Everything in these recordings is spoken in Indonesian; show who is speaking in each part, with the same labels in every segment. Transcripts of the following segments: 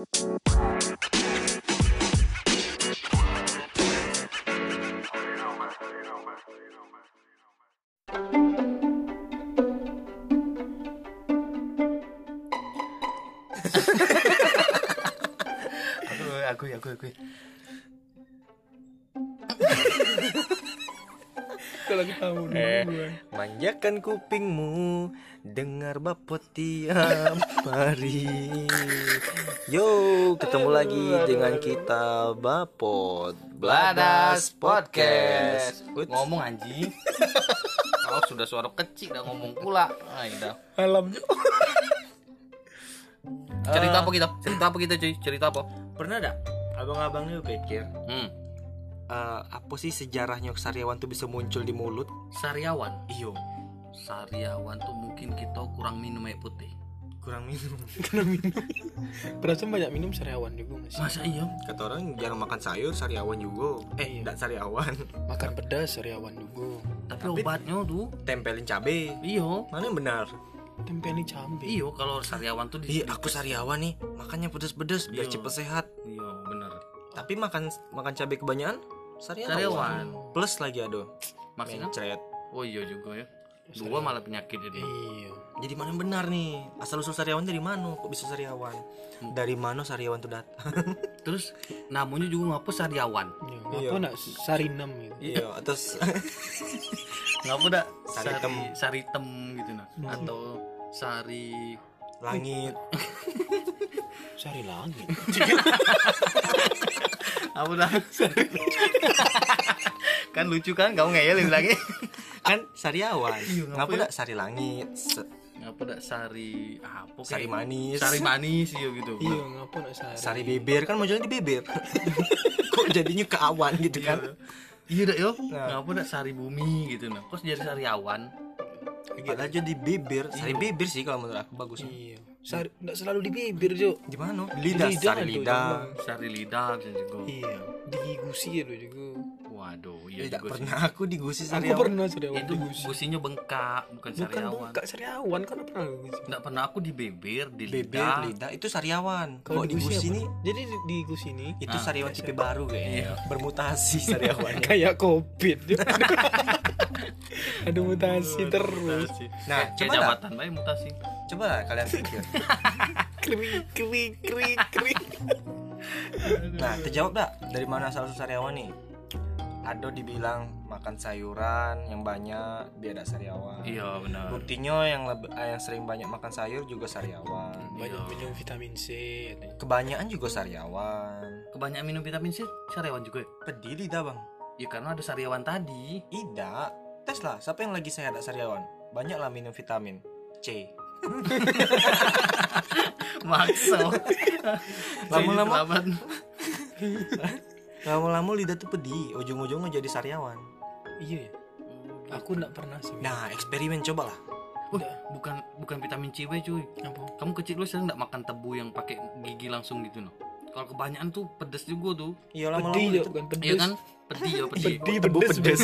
Speaker 1: aku manjakan kupingmu. Dengar bapot tiap hari. Yo ketemu lagi dengan kita bapot Bladas Podcast. Uts.
Speaker 2: ngomong anjing. Kau sudah suara kecil udah ngomong pula. Ah, udah.
Speaker 3: Malam
Speaker 2: cerita apa kita? Cerita apa kita cuy? Cerita apa?
Speaker 1: Pernah dak abang-abang ini pikir
Speaker 2: hmm.
Speaker 1: Eh, apa sih sejarahnya sariawan tuh bisa muncul di mulut?
Speaker 2: Sariawan?
Speaker 1: Iyo.
Speaker 2: Sariawan tuh mungkin kita kurang minum air putih.
Speaker 1: Kurang minum.
Speaker 3: Perasaan banyak minum sariawan juga masih.
Speaker 2: masa iya?
Speaker 1: Kata orang jarang makan sayur sariawan juga. Eh
Speaker 3: Iya.
Speaker 1: enggak sariawan.
Speaker 3: Makan pedas sariawan juga.
Speaker 2: tapi, obatnya tuh?
Speaker 1: tempelin cabe.
Speaker 2: Iyo
Speaker 1: mana yang benar?
Speaker 3: Tempeli cabe.
Speaker 2: iyo kalau sariawan tuh di
Speaker 1: Iya, aku sariawan nih, makannya pedes-pedes biar
Speaker 2: Iya.
Speaker 1: cepet sehat.
Speaker 2: iyo bener
Speaker 1: Tapi makan makan cabai kebanyakan sariawan.
Speaker 2: sariawan
Speaker 1: Plus lagi aduh,
Speaker 2: maksudnya
Speaker 1: mencret.
Speaker 2: oh iya juga ya dua malah penyakit jadi
Speaker 3: Iya.
Speaker 1: Jadi mana yang benar nih? Asal usul sariawan dari mana? Kok bisa sariawan?
Speaker 2: Hmm.
Speaker 1: Dari mana sariawan tuh datang?
Speaker 2: terus namanya juga ngapa sariawan
Speaker 3: Iya.
Speaker 1: Iya.
Speaker 3: Apa nak sarinam gitu.
Speaker 1: iya, terus
Speaker 2: ngapa dak
Speaker 1: Saritem.
Speaker 2: sari saritem gitu nah atau sari
Speaker 1: langit.
Speaker 3: Sari langit.
Speaker 2: apa dah kan lucu kan kamu ngeyelin lagi
Speaker 1: kan sariawan.
Speaker 2: Iya, ngapa
Speaker 1: Ngapa
Speaker 2: ya?
Speaker 1: dak sari langit?
Speaker 2: Ngapa dak sari apa
Speaker 1: Sari manis.
Speaker 2: sari manis iya gitu
Speaker 3: Iya, ngapa nak sari?
Speaker 1: Sari bibir kan munculnya di bibir. Kok jadinya ke awan gitu kan?
Speaker 2: iya dak yo
Speaker 1: Nah.
Speaker 2: ngapa dak sari bumi gitu nah kok jadi sariawan
Speaker 1: Padahal jadi bibir, sari
Speaker 2: Iya.
Speaker 1: bibir sih kalau menurut aku bagus.
Speaker 3: Iya. Sari enggak selalu di bibir, Jo.
Speaker 1: Di mana? Lidah,
Speaker 3: Lidah
Speaker 1: sari lidah.
Speaker 2: sari lidah bisa juga
Speaker 3: Iya. Di gusi ya juga.
Speaker 2: Waduh iya
Speaker 1: Tidak
Speaker 2: juga sih.
Speaker 1: pernah aku digusi
Speaker 3: Aku
Speaker 1: sariawan.
Speaker 3: pernah sariawan
Speaker 2: itu
Speaker 3: di gusi.
Speaker 2: gusinya bengkak bukan
Speaker 3: Bukan
Speaker 2: sariawan
Speaker 3: bengkak sariawan kan pernah gusi.
Speaker 2: Nggak pernah aku di bibir di
Speaker 1: bibir
Speaker 2: lidah
Speaker 1: lidah itu sariawan
Speaker 3: Kalau di gusi
Speaker 1: ini
Speaker 3: Jadi di, di gusi ini
Speaker 1: itu
Speaker 2: Ah.
Speaker 1: sariawan tipe baru kayaknya
Speaker 2: Iya.
Speaker 1: bermutasi sariawannya
Speaker 3: kayak covid. Ada mutasi terus.
Speaker 1: Nah,
Speaker 2: kayak
Speaker 1: coba lah.
Speaker 2: jabatan baik mutasi
Speaker 1: coba lah kalian pikir
Speaker 3: Krik krik krik krik.
Speaker 1: nah terjawab dah dari mana asal usul sariawan nih Ado dibilang makan sayuran yang banyak biar ada sariawan.
Speaker 2: Iya benar.
Speaker 1: Buktinya yang lebih eh, yang sering banyak makan sayur juga sariawan.
Speaker 3: Banyak
Speaker 2: Iya.
Speaker 3: minum vitamin C.
Speaker 1: kebanyakan juga sariawan.
Speaker 2: Kebanyakan minum vitamin C sariawan juga?
Speaker 1: Pedih lidah bang.
Speaker 2: Ya karena ada sariawan tadi.
Speaker 1: Tidak. Tes lah siapa yang lagi sehat ada sariawan? Banyak lah minum vitamin C.
Speaker 2: Makso
Speaker 1: Lama-lama-. lama-lama lidah tuh pedih ujung-ujungnya jadi sariawan
Speaker 3: Iya. ya? Aku enggak pernah sih.
Speaker 1: nah eksperimen coba lah
Speaker 2: Wih, bukan bukan vitamin C we, cuy
Speaker 3: Apa?
Speaker 2: kamu kecil lu sering nggak makan tebu yang pakai gigi langsung gitu no kalau kebanyakan tuh pedes juga tuh
Speaker 1: iya lama-lama
Speaker 3: Pedih ya,
Speaker 1: itu
Speaker 3: bukan pedes.
Speaker 2: iya kan pedih ya pedih
Speaker 3: Pedih,
Speaker 1: tebu
Speaker 3: pedes,
Speaker 1: pedes.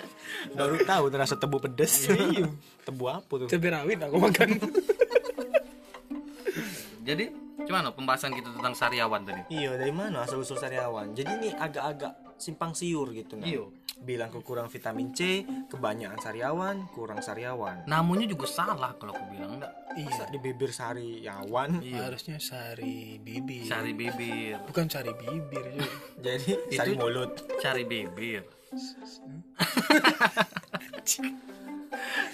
Speaker 1: baru tahu terasa tebu pedes
Speaker 3: Iya.
Speaker 1: tebu apa tuh
Speaker 3: Cabai rawit aku makan.
Speaker 2: jadi gimana pembahasan kita tentang sariawan tadi?
Speaker 1: Iya dari mana? Asal usul sariawan. Jadi ini agak-agak simpang siur gitu nah
Speaker 2: Iya.
Speaker 1: bilang kekurang vitamin C kebanyakan sariawan kurang sariawan.
Speaker 2: Namanya juga salah kalau aku bilang enggak
Speaker 1: Masa? di bibir sariawan.
Speaker 2: Iya.
Speaker 3: Harusnya sari bibir.
Speaker 2: cari bibir.
Speaker 3: Bukan cari bibir,
Speaker 1: jadi sari
Speaker 2: Itu-
Speaker 1: mulut.
Speaker 2: cari bibir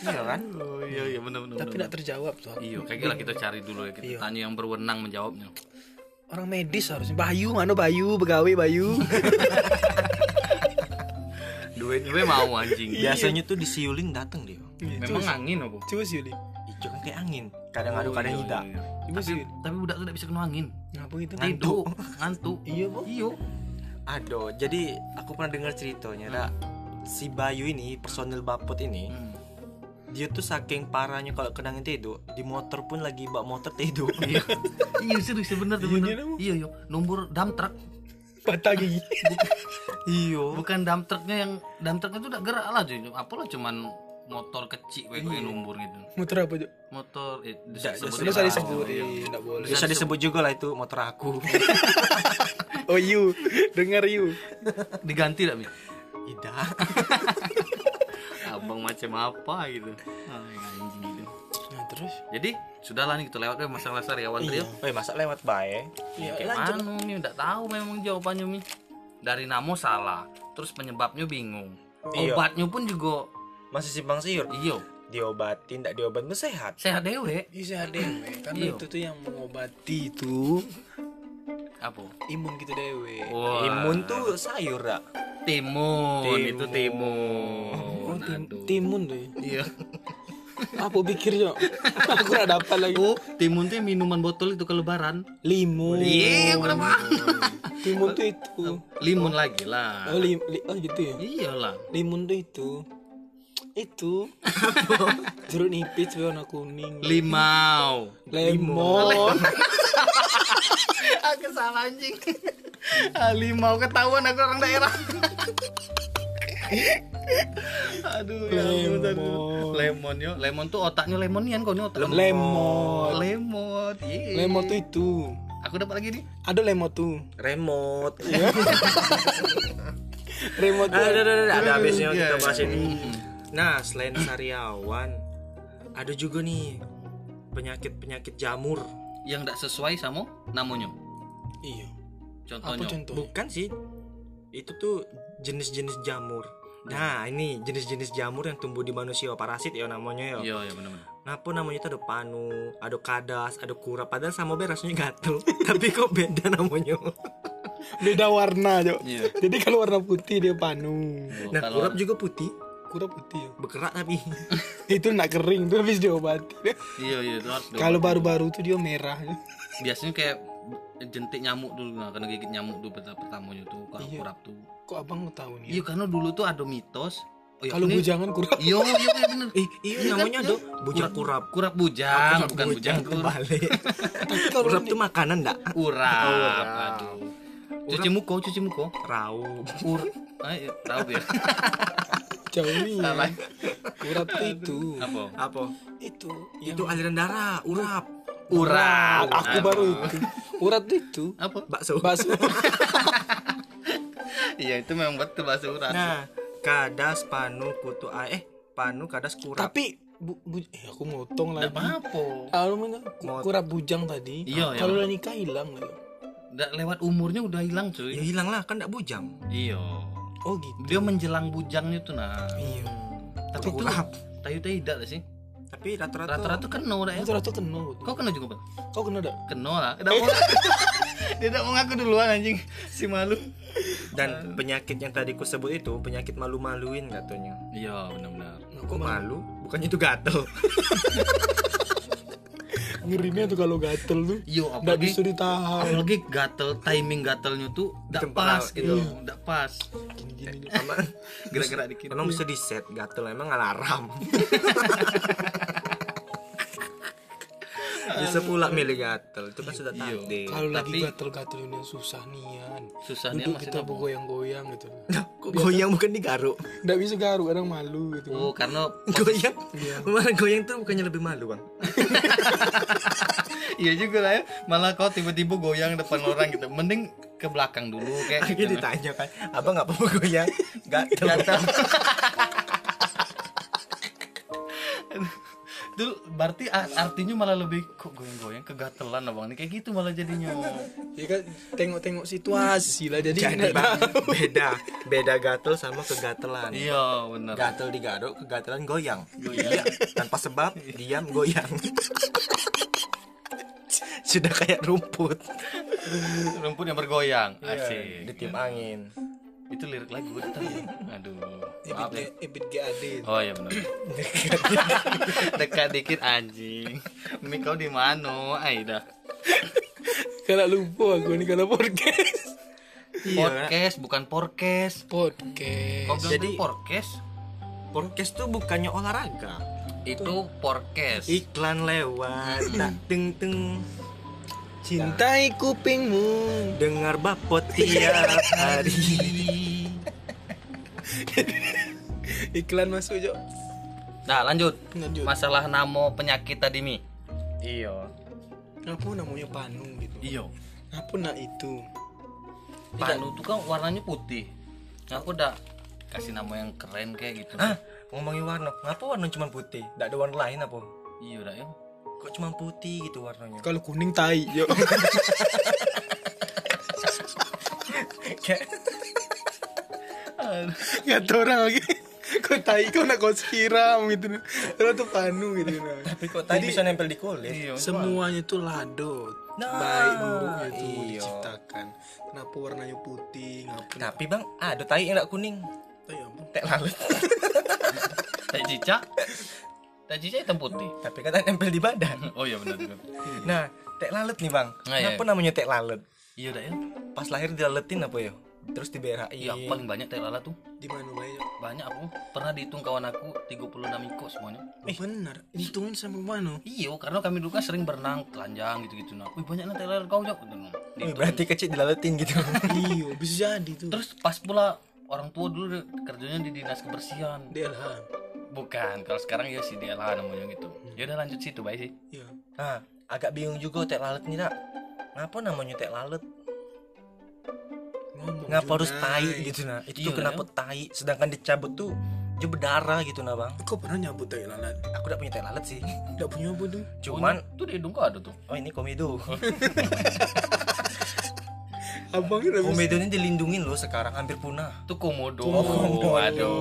Speaker 1: iya kan
Speaker 2: oh iya iya benar benar
Speaker 3: Tapi enggak terjawab tuh.
Speaker 2: iya kayaknya kita cari dulu ya kita
Speaker 3: Iya.
Speaker 2: tanya yang berwenang menjawabnya
Speaker 3: Orang medis harusnya. Bayu, mana Bayu, begawe Bayu.
Speaker 2: duit gue mau anjing
Speaker 1: biasanya tuh disiulin dateng dia
Speaker 2: memang angin apa
Speaker 3: Coba sih, Li.
Speaker 1: hijau kan kayak angin kadang
Speaker 2: Oh,
Speaker 1: kadang
Speaker 2: iya,
Speaker 1: tidak
Speaker 2: iya.
Speaker 3: Coba
Speaker 2: tapi
Speaker 3: sih.
Speaker 2: tapi budak tuh tidak bisa kena angin
Speaker 3: Ngapa gitu?
Speaker 2: tidur ngantuk
Speaker 3: Iya, Bu.
Speaker 2: iyo
Speaker 1: Aduh, jadi aku pernah dengar ceritanya, Dak. Si Bayu ini, personil Bapot ini,
Speaker 2: Hmm.
Speaker 1: Dia tuh saking parahnya kalau kena angin tidur, di motor pun lagi mbak motor tidur.
Speaker 2: iya iya serius bener tuh
Speaker 3: Iya,
Speaker 2: bener iya iya nomor dump truck
Speaker 3: Patah gigi.
Speaker 1: Iyo.
Speaker 2: bukan dump trucknya yang dump trucknya tuh udah gerak lah cuy apalah cuman motor kecil kayak kayak lumpur gitu
Speaker 3: Motor apa, Cok?
Speaker 2: motor eh,
Speaker 1: Nggak,
Speaker 2: disebut
Speaker 3: Lu
Speaker 1: usah
Speaker 3: usah
Speaker 1: disebut.
Speaker 3: disebutin, enggak boleh.
Speaker 1: bisa disebut juga lah itu motor aku
Speaker 3: Oh, you. Dengar you.
Speaker 2: diganti tak mi
Speaker 1: tidak
Speaker 2: abang macam apa gitu. Anjing gitu.
Speaker 3: Nah, terus?
Speaker 2: jadi sudahlah nih kita lewat deh masalah sariawan tadi
Speaker 3: Iya.
Speaker 1: Woi masa lewat bae.
Speaker 3: Iya,
Speaker 2: kayak mana nih? Udah tahu memang jawabannya mi. Dari namo salah terus penyebabnya bingung.
Speaker 1: Iya.
Speaker 2: obatnya pun juga
Speaker 1: masih simpang siur.
Speaker 2: Iyo
Speaker 1: diobatin tidak diobatin sehat.
Speaker 2: Sehat dewe.
Speaker 3: Bisa dewe. Karena
Speaker 2: Iya.
Speaker 3: itu tuh yang mengobati itu
Speaker 2: apa
Speaker 3: imun kita dewe.
Speaker 2: Wah,
Speaker 1: imun tuh sayur dak
Speaker 2: timun,
Speaker 1: Timun.
Speaker 2: itu timun
Speaker 3: Oh, tim-
Speaker 2: Aduh.
Speaker 3: timun tuh. ya?
Speaker 2: iya
Speaker 3: Apa pikir, Cok? Aku udah dapat lagi.
Speaker 2: oh timun tuh minuman botol itu ke lebaran
Speaker 3: Limun.
Speaker 2: iya berapa
Speaker 3: Timun tuh itu.
Speaker 2: limun lagi lah
Speaker 3: Oh, lim, li- oh gitu ya.
Speaker 2: iyalah
Speaker 3: Limun tuh itu. Itu. Jeruk nipis warna kuning.
Speaker 2: limau
Speaker 3: Lemon.
Speaker 2: Aku salah anjing Ah, limau ketahuan aku orang daerah aduh ya ampun, aduh. lemon yo lemon tuh otaknya lemonian kau nih otak
Speaker 3: Lemon.
Speaker 2: lemon iya.
Speaker 3: Lemon tuh itu.
Speaker 2: aku dapat lagi nih
Speaker 3: Ada lemon tuh.
Speaker 1: remote
Speaker 3: Remote tuh.
Speaker 1: ada ada ada ada habisnya
Speaker 2: Iya,
Speaker 1: kita
Speaker 2: iya.
Speaker 1: bahas ini nah selain sariawan ada juga nih penyakit penyakit jamur
Speaker 2: yang tidak sesuai sama namanya
Speaker 3: Iya. Apa
Speaker 2: contohnya
Speaker 3: contoh?
Speaker 1: bukan sih itu tuh jenis-jenis jamur nah ini jenis-jenis jamur yang tumbuh di manusia parasit ya namanya ya
Speaker 2: iya iya benar-benar
Speaker 1: Ngapa namanya itu ada panu, ada kadas, ada kura padahal sama be rasanya gatel. Tapi kok beda namanya?
Speaker 3: Beda warna, Cok.
Speaker 2: Iya.
Speaker 3: Jadi kalau warna putih dia panu.
Speaker 2: Oh,
Speaker 1: Nah,
Speaker 2: kalau
Speaker 1: kurap juga putih,
Speaker 3: Kura putih ya.
Speaker 1: berkerak tapi.
Speaker 3: itu nak kering tuh habis diobati.
Speaker 2: iya iya itu.
Speaker 3: Kalau baru-baru tuh dia merah.
Speaker 2: biasanya kayak jentik nyamuk dulu nah kena gigit nyamuk dulu pertama pertamanya tuh kalau
Speaker 3: Iya.
Speaker 2: kurap tuh
Speaker 3: Kok abang tahu nih?
Speaker 2: iya karena dulu tuh ada mitos oh, iya,
Speaker 3: Kalau bujangan kurang.
Speaker 2: iya iya iya, bener
Speaker 1: Ih, iya namanya ada bujang kurap.
Speaker 2: kurap bujang bukan bujang kurap
Speaker 3: kalau
Speaker 1: kurap
Speaker 3: ini-
Speaker 1: tuh makanan enggak?
Speaker 2: kurap
Speaker 1: Kurap.
Speaker 2: aduh cuci muka cuci muka
Speaker 1: Rau.
Speaker 2: Ah, iya, tahu ya
Speaker 3: Jauh nih. ya.
Speaker 2: Salah.
Speaker 3: Kurap tuh itu.
Speaker 2: apa
Speaker 1: Apa?
Speaker 3: Itu.
Speaker 1: Itu aliran darah, urap.
Speaker 2: urap
Speaker 3: Aku baru itu. Urat itu.
Speaker 2: apa
Speaker 1: Bakso.
Speaker 3: Bakso.
Speaker 2: iya itu memang betul bahasa urat
Speaker 1: Nah, kadas, panu, kutu eh panu, kadas, kurap.
Speaker 3: Tapi bu, bu, eh, aku motong lagi.
Speaker 2: apa-apa
Speaker 3: Kalau mana kurap bujang tadi.
Speaker 2: Iya, iya.
Speaker 3: Kalau udah nikah hilang gitu.
Speaker 2: Nggak lewat umurnya udah hilang
Speaker 1: Ya
Speaker 2: cuy
Speaker 1: hilang lah, kan enggak bujang.
Speaker 2: iya
Speaker 3: Oh gitu.
Speaker 2: dia menjelang bujangnya tuh nah
Speaker 3: Iya.
Speaker 2: tapi itu
Speaker 1: kurap.
Speaker 2: tayu tidak lah sih
Speaker 1: Tapi rata-rata
Speaker 2: rata-rata kena udah ya
Speaker 3: Itu ratu kena.
Speaker 2: kau kena juga bang
Speaker 3: Kau kena dak?
Speaker 2: kena lah Tidak mau dia tidak mau ngaku duluan anjing si malu
Speaker 1: dan penyakit yang tadi ku sebut itu penyakit malu-maluin katanya.
Speaker 2: iya benar-benar
Speaker 1: Kok malu? Bukannya itu gatel.
Speaker 3: Ngerinya tuh kalau gatel tuh.
Speaker 2: iya
Speaker 3: Nggak
Speaker 2: apalagi
Speaker 3: bisa ditahan.
Speaker 2: apalagi gatel timing gatelnya tuh tidak
Speaker 1: Tempat,
Speaker 2: pas gitu
Speaker 1: iya.
Speaker 2: tidak pas
Speaker 3: Gini-gini.
Speaker 1: Sama
Speaker 2: gerak-gerak dikit
Speaker 1: Emang bisa di set gatel emang alarm. bisa pula milih gatel itu kan sudah
Speaker 2: Iya.
Speaker 1: takdir.
Speaker 3: Kalau lagi gatel-gatel ini susah nian.
Speaker 2: susah
Speaker 3: Duduk
Speaker 2: masih
Speaker 3: kita
Speaker 2: ngomong.
Speaker 3: bergoyang-goyang gitu.
Speaker 1: Nah, kok goyang bukan digaruk?
Speaker 3: Nggak bisa garuk, kadang malu gitu.
Speaker 2: oh karena
Speaker 1: Goyang?
Speaker 3: Iya.
Speaker 1: Malah goyang tuh bukannya lebih malu bang?
Speaker 2: iya juga lah ya malah kau tiba-tiba goyang depan orang gitu mending ke belakang dulu kayak gitu.
Speaker 1: ditanya kan, abang nggak apa-apa goyang? Gatel.
Speaker 2: gatel itu berarti artinya malah lebih kok goyang-goyang kegatelan abang nih kayak gitu malah jadinya.
Speaker 3: Ya kan? Tengok-tengok situasi lah jadi
Speaker 1: Jadi beda, beda gatel sama kegatelan.
Speaker 2: iya bener
Speaker 1: Gatel digaruk, kegatelan goyang. Iya, tanpa sebab, diam goyang. Sudah kayak rumput.
Speaker 2: Rumput yang bergoyang
Speaker 1: Iya,
Speaker 2: asik.
Speaker 1: ditiup angin.
Speaker 2: Itu lirik lagu tadi aduh. Maaf ya.
Speaker 3: Ebit Ebit GAD.
Speaker 2: oh iya benar dekat dikit anjing. Mi kau di mana Aida?
Speaker 3: Kalau lupa aku nih kalau podcast.
Speaker 2: podcast bukan podcast
Speaker 3: Podcast.
Speaker 2: kau
Speaker 1: Jadi-
Speaker 2: Jadi podcast
Speaker 1: Podcast tuh bukannya olahraga.
Speaker 2: itu podcast
Speaker 1: Iklan lewat, tak teng teng.
Speaker 3: Cintai kupingmu.
Speaker 1: Dengar bapot tiap hari.
Speaker 3: Iklan masuk Jo.
Speaker 2: Nah, lanjut.
Speaker 3: Lanjut.
Speaker 2: Masalah namo penyakit tadi Mi.
Speaker 1: Iya.
Speaker 3: Apa namanya panu gitu?
Speaker 2: Iya.
Speaker 3: Apa nak itu?
Speaker 2: Panu tuh kan warnanya putih. Aku udah kasih nama yang keren kayak gitu.
Speaker 1: Ah, ngomongin warna. Ngapa warna cuma putih? Tidak ada warna lain apa?
Speaker 2: Iya udah ya.
Speaker 1: Kok cuma putih gitu warnanya?
Speaker 3: Kalau kuning tai, yo.
Speaker 1: Kayak
Speaker 3: Nggak tahu orang lagi. Kau tai, kau nak kau siram gitu. Kalau tuh panu gitu. Nah.
Speaker 1: tapi kok tadi bisa nempel di kulit?
Speaker 2: Iya.
Speaker 3: Semuanya tuh ladot.
Speaker 1: Nah,
Speaker 3: Baik buruknya itu
Speaker 1: iya.
Speaker 3: diciptakan. Kenapa warnanya putih? Ngapa?
Speaker 1: Tapi bang, ada tai yang kuning.
Speaker 3: Tai apa?
Speaker 1: Tek lalut.
Speaker 2: Tai cicak. Cicak hitam putih.
Speaker 1: tapi kan nempel di badan.
Speaker 2: Oh iya benar benar.
Speaker 1: Nah, tek lalut nih bang.
Speaker 2: Ah, iya,
Speaker 1: Kenapa namanya tek lalut?
Speaker 2: Iya udah ya.
Speaker 1: Pas lahir dilaletin apa ya? Terus diberain.
Speaker 2: Iya paling banyak tai lalat tuh.
Speaker 3: Di mana banyak?
Speaker 2: Banyak aku pernah dihitung kawan aku 36 iko semuanya.
Speaker 3: Eh, benar. Hitungin sama mana?
Speaker 2: Iya, karena kami dulu kan sering berenang, telanjang gitu-gitu. Nah, wih banyak nanti lalat kau jauh. Gitu. Nah,
Speaker 1: Wih,
Speaker 2: dihitung.
Speaker 1: berarti kecil dilaletin gitu.
Speaker 3: iya, bisa jadi tuh.
Speaker 2: Terus pas pula orang tua dulu kerjanya di dinas kebersihan.
Speaker 3: DLH.
Speaker 2: Bukan, kalau sekarang ya si DLH namanya gitu. Ya udah lanjut situ baik sih.
Speaker 3: Iya.
Speaker 1: Nah, agak bingung juga tek lalut nih tak. Ngapa namanya tek lalut?
Speaker 3: Ngomong
Speaker 1: Ngapa harus tai gitu nah? Itu
Speaker 2: Iya,
Speaker 1: tuh kenapa tai? Sedangkan dicabut tuh dia berdarah gitu nah bang.
Speaker 3: Kau pernah nyabut tai lalat?
Speaker 1: Aku udah punya tek lalut sih.
Speaker 3: Enggak punya apa tuh?
Speaker 1: Cuman,
Speaker 2: tuh di hidung kau ada tuh.
Speaker 1: oh ini komedo.
Speaker 3: Abang udah bisa.
Speaker 1: komedo ini dilindungin loh sekarang hampir punah.
Speaker 2: Tuh komodo.
Speaker 1: Komodo.
Speaker 2: Aduh.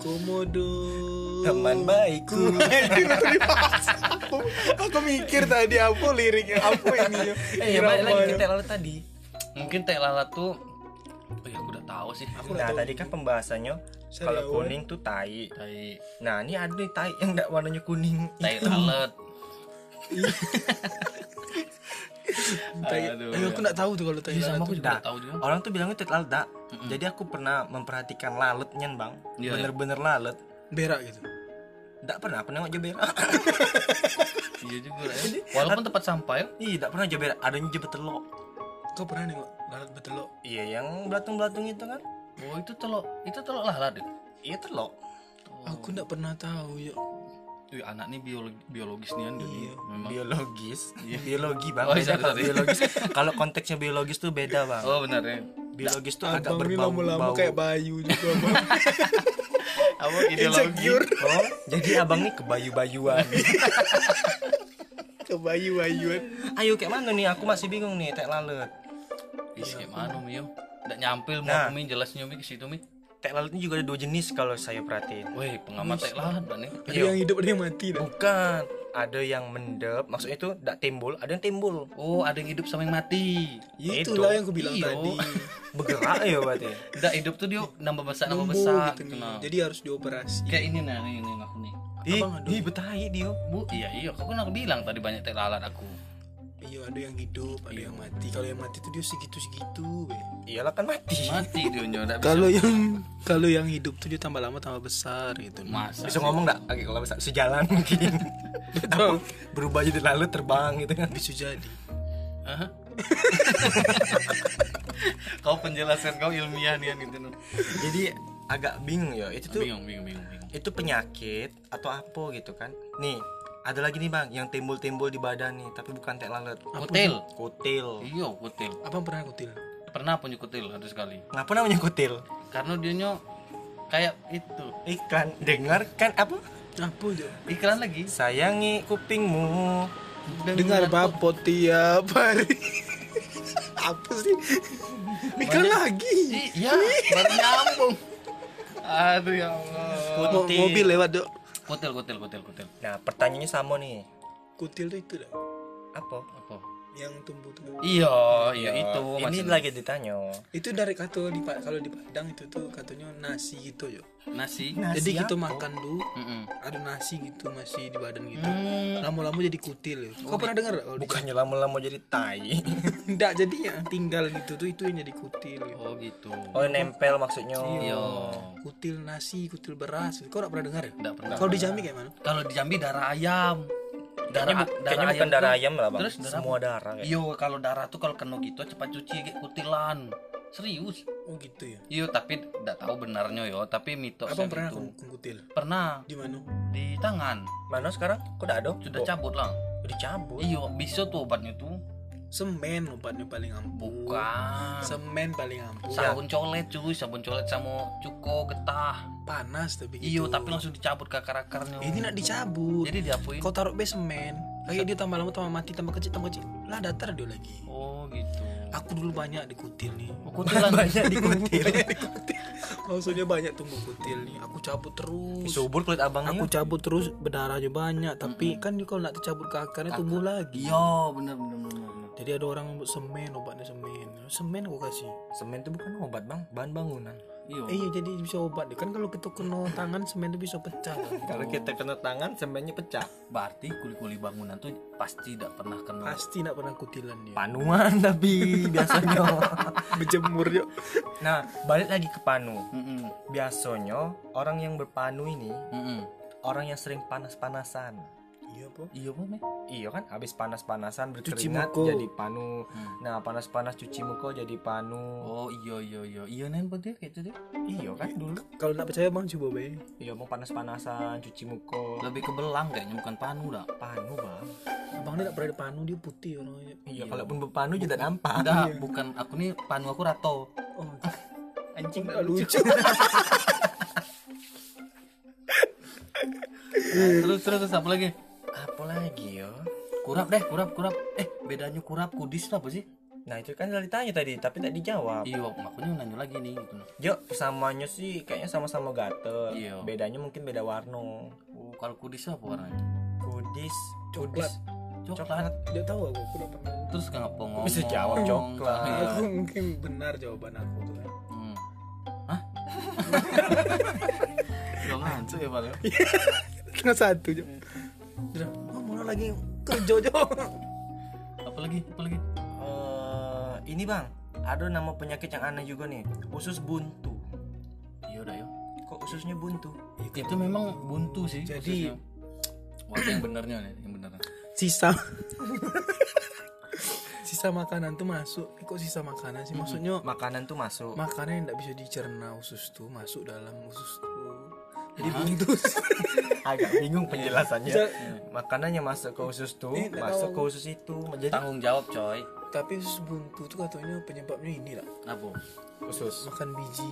Speaker 3: Komodo.
Speaker 1: Teman baikku.
Speaker 3: aku, aku mikir tadi apa liriknya apa ini ya?
Speaker 1: eh, ya balik lagi ke tek lalut tadi.
Speaker 2: Mungkin tai lalat tuh Oh iya, aku udah tahu sih. Aku
Speaker 1: Nah, tadi kan pembahasannya kalau kuning tuh tai.
Speaker 2: tai
Speaker 1: Nah, ini ada nih tai yang enggak warnanya kuning.
Speaker 2: tai lalat.
Speaker 3: Tai.
Speaker 2: Aduh,
Speaker 3: Ayo, aku enggak tahu tuh kalau tai
Speaker 2: Iya, sama
Speaker 3: lalat
Speaker 2: aku
Speaker 3: tuh.
Speaker 2: juga nggak tahu juga.
Speaker 1: Orang tuh bilangnya tek lalut, dak. Jadi aku pernah memperhatikan lalutnya, Bang.
Speaker 2: Iya,
Speaker 1: Bener-bener lalut.
Speaker 3: Berak gitu.
Speaker 1: Enggak pernah aku nengok jebera.
Speaker 2: Iya juga ya. Walaupun tempat sampah ya.
Speaker 1: Ih, enggak pernah jebera. Adanya jebet telok.
Speaker 3: Kau pernah nengok lalat betelok?
Speaker 1: Iya, yang belatung-belatung itu kan.
Speaker 2: Oh itu telok, itu telok lalat ya.
Speaker 1: Iya telok.
Speaker 3: Aku enggak pernah tahu ya.
Speaker 2: Wih, anak nih biologi, biologis nih kan
Speaker 3: Iya.
Speaker 2: memang.
Speaker 1: Biologis. Biologi, Bang.
Speaker 2: Oh,
Speaker 1: Beda
Speaker 2: sorry,
Speaker 1: kalau
Speaker 2: sorry.
Speaker 1: biologis. kalau konteksnya biologis tuh beda, Bang.
Speaker 2: Oh benar ya.
Speaker 1: Biologis tuh agak
Speaker 3: Abang ini lama-lama kayak bayu juga, Bang.
Speaker 2: Apa ideologi?
Speaker 1: Oh, jadi abang nih kebayu-bayuan.
Speaker 3: Ke bayu-bayuan.
Speaker 1: Ayo kayak mana nih? Aku masih bingung nih, tek lalut.
Speaker 2: Ih, kayak mana Mio? Nggak nyampil mau
Speaker 1: Nah.
Speaker 2: Mi jelasnya Mi ke situ Mi.
Speaker 1: Tek lalut ini juga ada dua jenis kalau saya perhatiin.
Speaker 2: Wih, pengamat tek lalat nih.
Speaker 3: Ada
Speaker 1: Iya.
Speaker 3: yang hidup, ada yang mati dah.
Speaker 1: Bukan, ada yang mendep, maksudnya itu tidak timbul, ada yang timbul.
Speaker 2: Oh, ada yang hidup sama yang mati.
Speaker 3: Ya,
Speaker 1: Itu.
Speaker 3: Itulah yang aku bilang
Speaker 2: Iyo.
Speaker 3: tadi.
Speaker 1: Bergerak ya berarti.
Speaker 2: Udah hidup tuh dia nambah besar nambah besar
Speaker 3: gitu
Speaker 2: gitu
Speaker 3: nih.
Speaker 2: nah.
Speaker 3: Jadi harus dioperasi.
Speaker 2: Kayak ini nah, nih nih aku nih.
Speaker 1: Ih, betai dia.
Speaker 2: Bu, iya iya, aku kan aku bilang tadi banyak tek lalat aku.
Speaker 3: Iya, ada yang hidup, ada yang mati. Kalau yang mati tuh dia segitu-segitu. weh.
Speaker 1: Iyalah kan mati.
Speaker 2: Mati bisa.
Speaker 3: Kalau yang kalau yang hidup tuh dia tambah lama tambah besar gitu.
Speaker 2: masa
Speaker 1: Bisa ngomong nggak? Oke, kalau bisa sejalan mungkin.
Speaker 3: Betul.
Speaker 1: Berubah jadi lalut terbang gitu kan.
Speaker 3: Bisa jadi.
Speaker 2: Hah? kau penjelasan kau ilmiah nih gitu.
Speaker 1: Jadi agak bingung ya. Itu tuh
Speaker 2: Bingung, bingung, bingung, bingung.
Speaker 1: itu penyakit atau apa gitu kan. Nih, ada lagi nih Bang yang timbul-timbul di badan nih, tapi bukan tek lalut.
Speaker 2: Kutil.
Speaker 1: Kutil.
Speaker 2: Iya, kutil.
Speaker 3: Abang pernah kutil?
Speaker 2: Pernah punya kutil ada sekali.
Speaker 1: Ngapa namanya kutil?
Speaker 2: Karena dia nyo kayak itu.
Speaker 1: Iklan dengarkan apa?
Speaker 3: Apa aja?
Speaker 2: Iklan lagi.
Speaker 1: Sayangi kupingmu.
Speaker 3: Dengar bapot tiap hari. Apa sih? Iklan lagi.
Speaker 2: Iya, baru nyambung. Aduh ya Allah.
Speaker 3: Mo-
Speaker 1: Kutil.
Speaker 3: mobil lewat dok.
Speaker 2: Kutil, kutil, kutil, kutil.
Speaker 1: Nah, pertanyaannya sama nih.
Speaker 3: Kutil itu dah.
Speaker 1: Apa?
Speaker 2: Apa?
Speaker 3: Yang tumbuh tuh.
Speaker 2: Iya, iya itu.
Speaker 1: Ini
Speaker 2: Mas.
Speaker 1: lagi ditanya.
Speaker 3: Itu dari kata di kalau di Padang itu tuh katanya nasi gitu yo.
Speaker 2: nasi.
Speaker 1: Nasi
Speaker 3: Jadi kita
Speaker 1: apa?
Speaker 3: makan dulu
Speaker 2: Mm-mm.
Speaker 3: ada nasi gitu masih di badan gitu.
Speaker 2: Hmm.
Speaker 3: Lama-lama jadi kutil. Ya. Kau pernah dengar di
Speaker 1: Bukannya lama-lama jadi tai.
Speaker 3: Enggak jadi yang tinggal gitu tuh itu yang jadi kutil. Gitu.
Speaker 2: Oh gitu.
Speaker 1: Oh, nempel maksudnya.
Speaker 2: Iya.
Speaker 3: Kutil nasi, kutil beras. Kau enggak pernah dengar ya?
Speaker 2: Enggak pernah.
Speaker 3: Kalau di Jambi kayak mana?
Speaker 2: Kalau di Jambi darah ayam.
Speaker 1: Kayaknya, bu- kayaknya bukan darah ayam lah, Bang.
Speaker 2: Terus darah
Speaker 1: Semua darah kayak.
Speaker 2: Iya, kalau darah tuh kalau kena gitu cepat cuci kayak kutilan. serius
Speaker 3: Oh gitu ya.
Speaker 2: iya tapi tidak tahu benarnya yo tapi mitos
Speaker 3: Abang pernah
Speaker 2: itu
Speaker 3: kung kutil?
Speaker 2: pernah
Speaker 3: Di mana?
Speaker 2: di tangan
Speaker 1: Mana sekarang? Kok udah ada?
Speaker 2: sudah
Speaker 1: Oh,
Speaker 2: cabut lah
Speaker 1: dicabut.
Speaker 2: iya bisa tuh obatnya tuh
Speaker 3: Semen obatnya paling ampuh.
Speaker 2: bukan
Speaker 3: Semen paling ampuh.
Speaker 2: sabun colet cuy sabun colet sama cuko getah
Speaker 3: Panas tapi gitu.
Speaker 2: iya tapi langsung dicabut ke akar akarnya
Speaker 3: Ini nak dicabut.
Speaker 2: jadi diapain
Speaker 3: Kau taruh be semen. Kayak dia tambah lama tambah mati tambah kecil tambah kecil. Lah datar dia lagi.
Speaker 2: oh gitu
Speaker 3: Aku dulu banyak di kutil nih.
Speaker 2: oh, kutilan
Speaker 1: Banyak di kutil.
Speaker 3: Banyak di kutil. Maksudnya banyak tumbuh kutil nih. Aku cabut terus.
Speaker 1: Subur kulit abangnya.
Speaker 3: Aku cabut terus berdarahnya banyak. Tapi kan dia kalau nak tercabut ke akarnya tumbuh lagi.
Speaker 2: iya bener bener bener, bener.
Speaker 3: Jadi ada orang semen obatnya semen. Semen aku kasih.
Speaker 1: Semen itu bukan obat bang, bahan bangunan.
Speaker 2: Iya
Speaker 3: Eh, iya jadi bisa obat. Kan kalau kita kena tangan semen itu bisa pecah.
Speaker 1: Kalau kita kena tangan, semennya pecah.
Speaker 2: berarti kuli-kuli bangunan tuh pasti tidak pernah kena
Speaker 3: Pasti nak pernah kutilan dia.
Speaker 1: Panuan tapi biasanya.
Speaker 3: Berjemur yuk.
Speaker 1: nah, balik lagi ke panu. Biasanya orang yang berpanu ini
Speaker 2: Mm-mm.
Speaker 1: orang yang sering panas-panasan.
Speaker 3: Iya po.
Speaker 2: iya po Me?
Speaker 1: Iya kan, habis panas-panasan
Speaker 3: Cuci
Speaker 1: berkeringat
Speaker 3: muka.
Speaker 1: jadi panu.
Speaker 2: Hmm.
Speaker 1: Nah, panas-panas cuci muka jadi panu.
Speaker 2: oh iya iya iya iya nen po dia kayak gitu deh
Speaker 1: Iya kan dulu.
Speaker 3: Kalau nak percaya bang coba be.
Speaker 1: Iya mau panas-panasan cuci muka.
Speaker 2: lebih ke belang kayaknya bukan panu dah
Speaker 1: Panu bang.
Speaker 3: Bang dia tak pernah panu dia putih orangnya.
Speaker 1: Iya, kalaupun berpanu juga nampak.
Speaker 2: Enggak, bukan aku nih panu aku rato
Speaker 3: Oh,
Speaker 1: Anjing
Speaker 3: tak lucu.
Speaker 2: terus terus terus apa lagi
Speaker 1: Apa lagi ya?
Speaker 2: kurap deh kurap kurap eh bedanya kurap kudis apa sih
Speaker 1: Nah itu kan udah ditanya tadi, tapi tak dijawab.
Speaker 2: iya makanya nanya lagi nih gitu
Speaker 1: Jo, samanya sih kayaknya sama-sama gatel.
Speaker 2: Iya.
Speaker 1: Bedanya mungkin beda warna.
Speaker 2: oh, kalau kudis apa warnanya
Speaker 1: Kudis,
Speaker 3: Coklat.
Speaker 1: kudis,
Speaker 2: coklat
Speaker 3: Tidak tahu aku, aku tak pernah.
Speaker 2: terus kenapa ngomong
Speaker 1: Bisa jawab coklat.
Speaker 3: Aku mungkin benar jawaban aku tuh kan.
Speaker 2: Hmm. Hah? Udah ngantuk ya Pak
Speaker 3: Tengah satu Jo. Udah, oh, mana lagi kerja Jo.
Speaker 2: Apa lagi? Apa lagi?
Speaker 1: Eh, ini bang, ada nama penyakit yang aneh juga nih, usus buntu.
Speaker 2: Iya udah yuk
Speaker 1: Kok ususnya buntu?
Speaker 2: Itu memang buntu sih
Speaker 3: Jadi-
Speaker 2: khususnya. Wah yang benernya nih Yang benernya
Speaker 3: Sisa. sisa makanan tuh masuk. Eh, kok sisa makanan sih? Maksudnya
Speaker 1: Makanan tuh masuk.
Speaker 3: makanan yang tidak bisa dicerna usus tuh masuk dalam usus tuh. Jadi buntu.
Speaker 1: Agak bingung penjelasannya.
Speaker 3: Bisa-
Speaker 1: Makanan yang masuk ke usus tuh,
Speaker 3: Eh,
Speaker 1: masuk
Speaker 3: tahu.
Speaker 1: ke usus itu. Jadi
Speaker 2: Tanggung jawab coy
Speaker 3: Tapi usus buntu tuh katanya penyebabnya ini lah.
Speaker 2: Apa?
Speaker 1: usus.
Speaker 3: Makan biji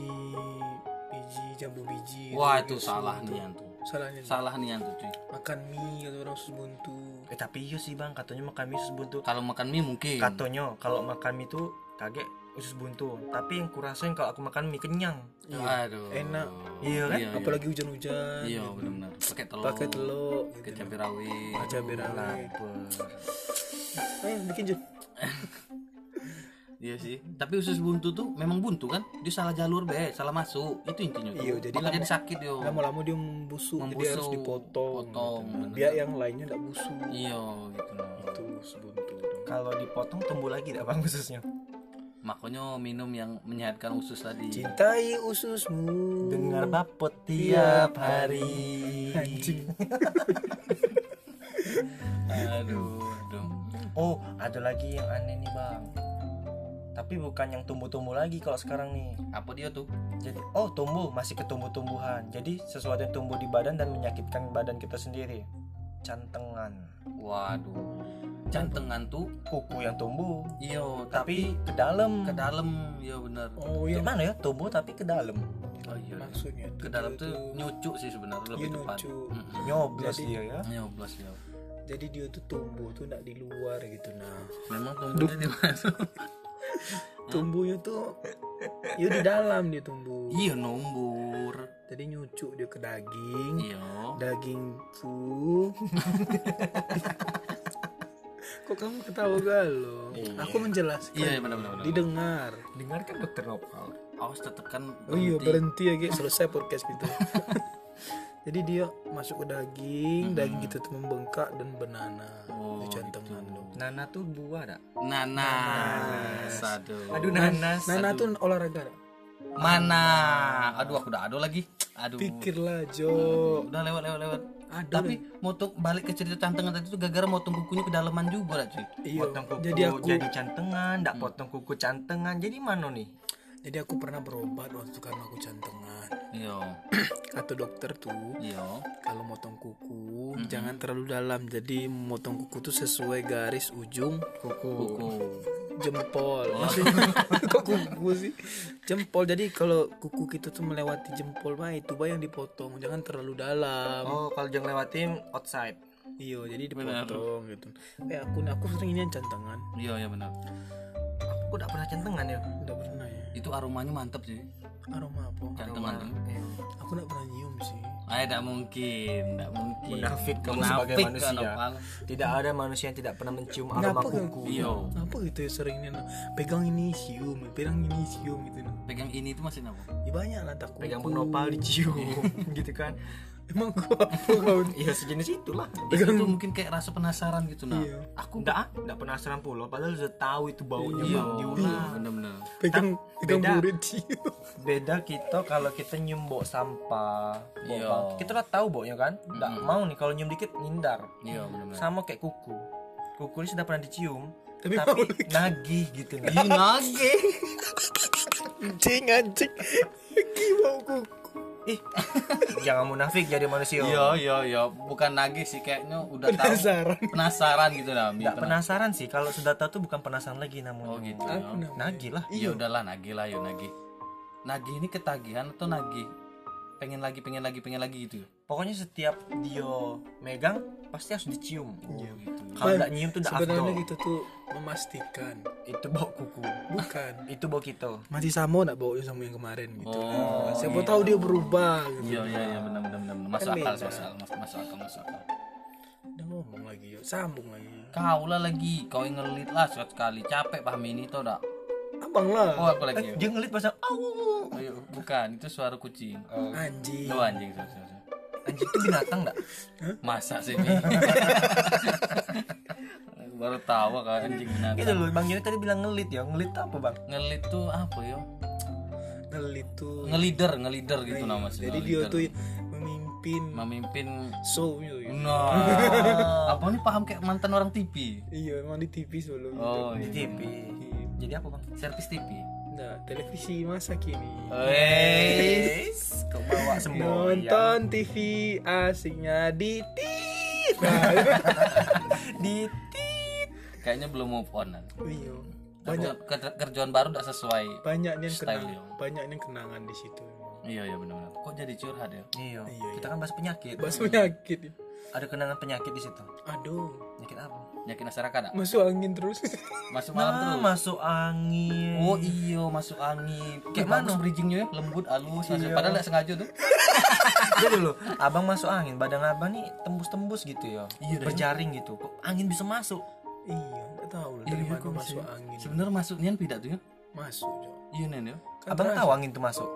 Speaker 3: biji jambu biji.
Speaker 2: Wah
Speaker 3: gitu,
Speaker 2: itu
Speaker 3: usus
Speaker 2: salah nih yang tuh
Speaker 3: Salahnya.
Speaker 2: Salah nih yang tuh cuy
Speaker 3: Makan mie atau orang usus buntu.
Speaker 1: Eh tapi iya sih bang, katanya makan mie usus buntu.
Speaker 2: Kalau makan mie mungkin
Speaker 1: Katanya kalau makan mie tuh kaget usus buntu. Tapi yang kurasain kalau aku makan mie kenyang.
Speaker 2: Aduh
Speaker 3: Enak.
Speaker 1: Iya kan?
Speaker 3: Apalagi hujan-hujan.
Speaker 2: Iya benar-benar Pakai telur
Speaker 3: Pakai telur
Speaker 2: Pakai
Speaker 3: gitu.
Speaker 2: cabai rawit
Speaker 3: Pakai cabai rawit.
Speaker 1: Lapar.
Speaker 3: Ayo bikin Jun.
Speaker 2: Iya sih Tapi usus buntu tuh memang buntu kan Dia salah jalur be Salah masuk Itu intinya tuh.
Speaker 3: Iya, jadi lama-
Speaker 2: dia sakit yo
Speaker 3: Lama-lama dia membusuk, jadi
Speaker 2: Membusuk,
Speaker 3: harus dipotong.
Speaker 2: potong,
Speaker 3: gitu.
Speaker 2: bener.
Speaker 3: Biar yang lainnya tidak busuk.
Speaker 2: Iya gitu
Speaker 3: Itu usus buntu.
Speaker 1: Kalau dipotong tumbuh lagi tak bang ususnya?
Speaker 2: Makanya minum yang menyehatkan usus tadi
Speaker 3: Cintai ususmu.
Speaker 1: Dengar bapot tiap hari.
Speaker 3: Anjing.
Speaker 2: Aduh Aduh
Speaker 1: Oh, ada lagi yang aneh nih bang. Tapi bukan yang tumbuh-tumbuh lagi kalau sekarang nih.
Speaker 2: Apa dia tuh?
Speaker 1: Jadi, oh tumbuh masih ke tumbuh-tumbuhan. Jadi sesuatu yang tumbuh di badan dan menyakitkan badan kita sendiri. Cantengan,
Speaker 2: Waduh Jantengan tuh
Speaker 1: kuku yang tumbuh,
Speaker 2: Iya
Speaker 1: tapi
Speaker 2: Tapi
Speaker 1: ke dalam.
Speaker 2: ke dalam Iya benar
Speaker 3: Oh iya.
Speaker 1: mana ya? Tumbuh tapi ke dalam.
Speaker 2: Oh iya
Speaker 3: Maksudnya
Speaker 2: Ke dalam tuh nyucuk sih sebenarnya
Speaker 3: Iya
Speaker 2: lebih tepat
Speaker 3: lucu.
Speaker 2: Mm-mm.
Speaker 1: Nyoblos dia ya.
Speaker 2: Nyoblos ya
Speaker 3: Jadi dia tuh tumbuh tuh tidak di luar gitu nah.
Speaker 2: Memang tumbuhnya di mana?
Speaker 3: Tumbuhnya tuh ya di dalam dia tumbuh.
Speaker 2: Iya nombor.
Speaker 3: Jadi nyucuk dia ke daging.
Speaker 2: Iya.
Speaker 3: Daging tuh. Kok kamu ketawa galau?
Speaker 1: Iya.
Speaker 3: Aku menjelaskan.
Speaker 2: Iya benar-benar. benar.
Speaker 3: Didengar.
Speaker 1: Dengarkan dokter Nopal.
Speaker 2: Awas tekan.
Speaker 3: Oh iya berhenti ya guys selesai podcast gitu. Jadi dia masuk ke daging, daging kita tuh membengkak dan banana.
Speaker 2: Oh,
Speaker 3: cantengan tuh.
Speaker 1: Nana tuh buah dak?
Speaker 2: Nanas. Aduh.
Speaker 1: Aduh nanas.
Speaker 3: Nana tuh olahraga.
Speaker 2: Mana? Aduh aku udah ado lagi. Aduh.
Speaker 3: Pikirlah Jo.
Speaker 2: Udah lewat lewat lewat.
Speaker 3: Ada
Speaker 2: Tapi motok balik ke cerita cantengan tadi tuh gara-gara motong kukunya ke dalaman juga lah cuy.
Speaker 3: Iya.
Speaker 1: Potong kuku
Speaker 3: Jadi aku
Speaker 1: jadi cantengan, ndak potong kuku cantengan. Jadi mana nih?
Speaker 3: Jadi aku pernah berobat waktu karena aku jantungan.
Speaker 2: Iya.
Speaker 3: Kata dokter tuh
Speaker 2: Iya.
Speaker 3: kalau motong kuku jangan terlalu dalam. Jadi motong kuku tuh sesuai garis ujung
Speaker 1: kuku
Speaker 2: Kuku.
Speaker 3: jempol. Maksudnya kok kuku sih? Jempol. Jadi kalau kuku kita tuh melewati jempol mah itu bah yang dipotong. Jangan terlalu dalam.
Speaker 1: oh kalau jangan lewatin outside
Speaker 3: Iya, jadi
Speaker 2: Benar.
Speaker 3: dipotong gitu. Kayak aku aku sering ini yang jantangan.
Speaker 2: Iya, iya benar.
Speaker 1: aku udah pernah centengan ya
Speaker 3: Udah pernah ya.
Speaker 2: Itu aromanya mantap sih.
Speaker 3: Aroma apa?
Speaker 2: Jantungan tuh.
Speaker 1: Iya.
Speaker 3: Aku nggak pernah nyium sih.
Speaker 2: Ah, tidak mungkin, tidak mungkin.
Speaker 1: Munafik kamu
Speaker 2: Munafik
Speaker 1: sebagai manusia. Tidak ada manusia yang tidak pernah mencium aroma
Speaker 3: Kenapa kan?
Speaker 1: kuku
Speaker 2: Iya.
Speaker 3: Apa gitu ya seringnya nah, pegang ini cium, pegang ini cium gitu nah.
Speaker 2: Pegang ini itu masih apa?
Speaker 3: Ya banyak lah tak
Speaker 1: pegang penopal dicium gitu kan
Speaker 3: Emang gua
Speaker 1: iya sejenis itulah
Speaker 2: Itu tuh mungkin kayak rasa penasaran gitu nah.
Speaker 3: Iya.
Speaker 1: aku enggak enggak penasaran pula padahal sudah tahu itu baunya
Speaker 2: Iya,
Speaker 1: bang diulang
Speaker 2: bener-bener.
Speaker 3: Pegang pegang
Speaker 1: beda. beda kita kalau kita nyium bau sampah bau
Speaker 2: Iya.
Speaker 1: bau- kita udah tahu baunya kan enggak mau nih kalau nyium dikit ngindar
Speaker 2: Iya, bener-bener.
Speaker 1: sama kayak kuku kuku ini sudah pernah dicium
Speaker 3: Tapi
Speaker 1: tapi, nagih gitu nah.
Speaker 2: Ih, nage.
Speaker 3: Anjing anjing. Gimau kuku.
Speaker 1: Ih jangan munafik jadi manusia
Speaker 2: Iya, iya, iya. Bukan nage sih kayaknya udah tahu.
Speaker 3: Penasaran.
Speaker 2: Penasaran gitu. Bi.
Speaker 1: Nggak penasaran sih kalau sudah tahu tuh bukan penasaran lagi namanya
Speaker 2: Oh gitu. Ya.
Speaker 1: nagih lah
Speaker 2: Iya udahlah nagih lah yuk nagih. Nagih ini ketagihan atau nagih? Pengen lagi, pengen lagi, pengen lagi gitu.
Speaker 1: pokoknya setiap dia megang pasti harus dicium
Speaker 2: Iya gitu.
Speaker 1: kalau nggak nyium tuh udah
Speaker 3: Sebenarnya
Speaker 1: afdol
Speaker 3: kita tuh memastikan
Speaker 1: itu bau kuku
Speaker 3: bukan
Speaker 1: itu bau kita
Speaker 3: masih sama nak baunya sama yang kemarin gitu.
Speaker 2: Oh,
Speaker 3: Siapa tahu dia berubah gitu.
Speaker 2: Iya iya iya benar benar benar. Masuk
Speaker 3: Kan
Speaker 2: akal, masuk akal, masuk akal, masuk akal.
Speaker 3: Udah ngomong lagi yuk, sambung lagi.
Speaker 2: Kau lah lagi, kau yang ngelit lah sekali capek paham ini tau dak?
Speaker 3: Abang lah.
Speaker 2: Oh aku lagi.
Speaker 1: dia ngelit pasang au
Speaker 2: bukan itu suara kucing.
Speaker 3: Anjing.
Speaker 2: Lo anjing sorry, sorry.
Speaker 1: anjing itu binatang nggak
Speaker 2: Masa sih? Bi? Baru tahu kan anjing binatang.
Speaker 1: itu loh bang Yoni tadi bilang ngelit ya ngelit apa bang
Speaker 2: Ngelit tuh apa ya?
Speaker 3: Ngelit tuh.
Speaker 2: Ngelider, ngelider gitu nama sih.
Speaker 3: Jadi dia tuh memimpin
Speaker 2: memimpin
Speaker 3: show gitu. ya.
Speaker 2: Nah, apa nih paham kayak mantan orang TV?
Speaker 3: Iya, emang di TV sebelum
Speaker 2: Oh,
Speaker 1: di
Speaker 2: iya.
Speaker 1: TV jadi apa bang
Speaker 2: servis TV.
Speaker 3: Nah, televisi masa kini.
Speaker 2: Wes.
Speaker 1: kau bawa semboyan
Speaker 3: Nonton TV asiknya di tit.
Speaker 1: Di
Speaker 2: Kayaknya belum move on.
Speaker 3: Iya.
Speaker 2: Banyak
Speaker 3: Banyak
Speaker 2: kerjaan baru tidak sesuai.
Speaker 3: banyak yang kenangan, banyak yang kenangan di situ.
Speaker 2: Iya iya benar-benar. Kok jadi curhat ya?
Speaker 1: iya
Speaker 3: Iya,
Speaker 1: kita kan bahas penyakit
Speaker 3: Bahas penyakit.
Speaker 1: ada kenangan penyakit di situ
Speaker 3: Aduh,
Speaker 1: penyakit apa
Speaker 2: Yakin masyarakat
Speaker 3: masuk angin terus.
Speaker 2: Masuk malam
Speaker 1: Nah,
Speaker 2: terus.
Speaker 1: masuk angin
Speaker 2: Oh iya masuk angin. Kayak bagus
Speaker 1: mana?
Speaker 2: bridgingnya ya, lembut, halus.
Speaker 3: Iya.
Speaker 2: padahal nggak sengaja tuh.
Speaker 1: Jadi dulu, abang masuk angin, badan abang nih tembus-tembus gitu ya,
Speaker 2: Iya,
Speaker 1: berjaring gitu. Kok angin bisa masuk?
Speaker 3: iya, enggak tahu lah dari
Speaker 2: Iya,
Speaker 3: mana
Speaker 2: kok
Speaker 3: masuk
Speaker 2: bisa?
Speaker 3: angin.
Speaker 2: Sebenarnya masuknya tidak tuh ya?
Speaker 3: Masuk, Jo.
Speaker 2: Iya nen ya.
Speaker 3: Kan
Speaker 1: abang
Speaker 3: terasa.
Speaker 1: tahu angin tuh masuk.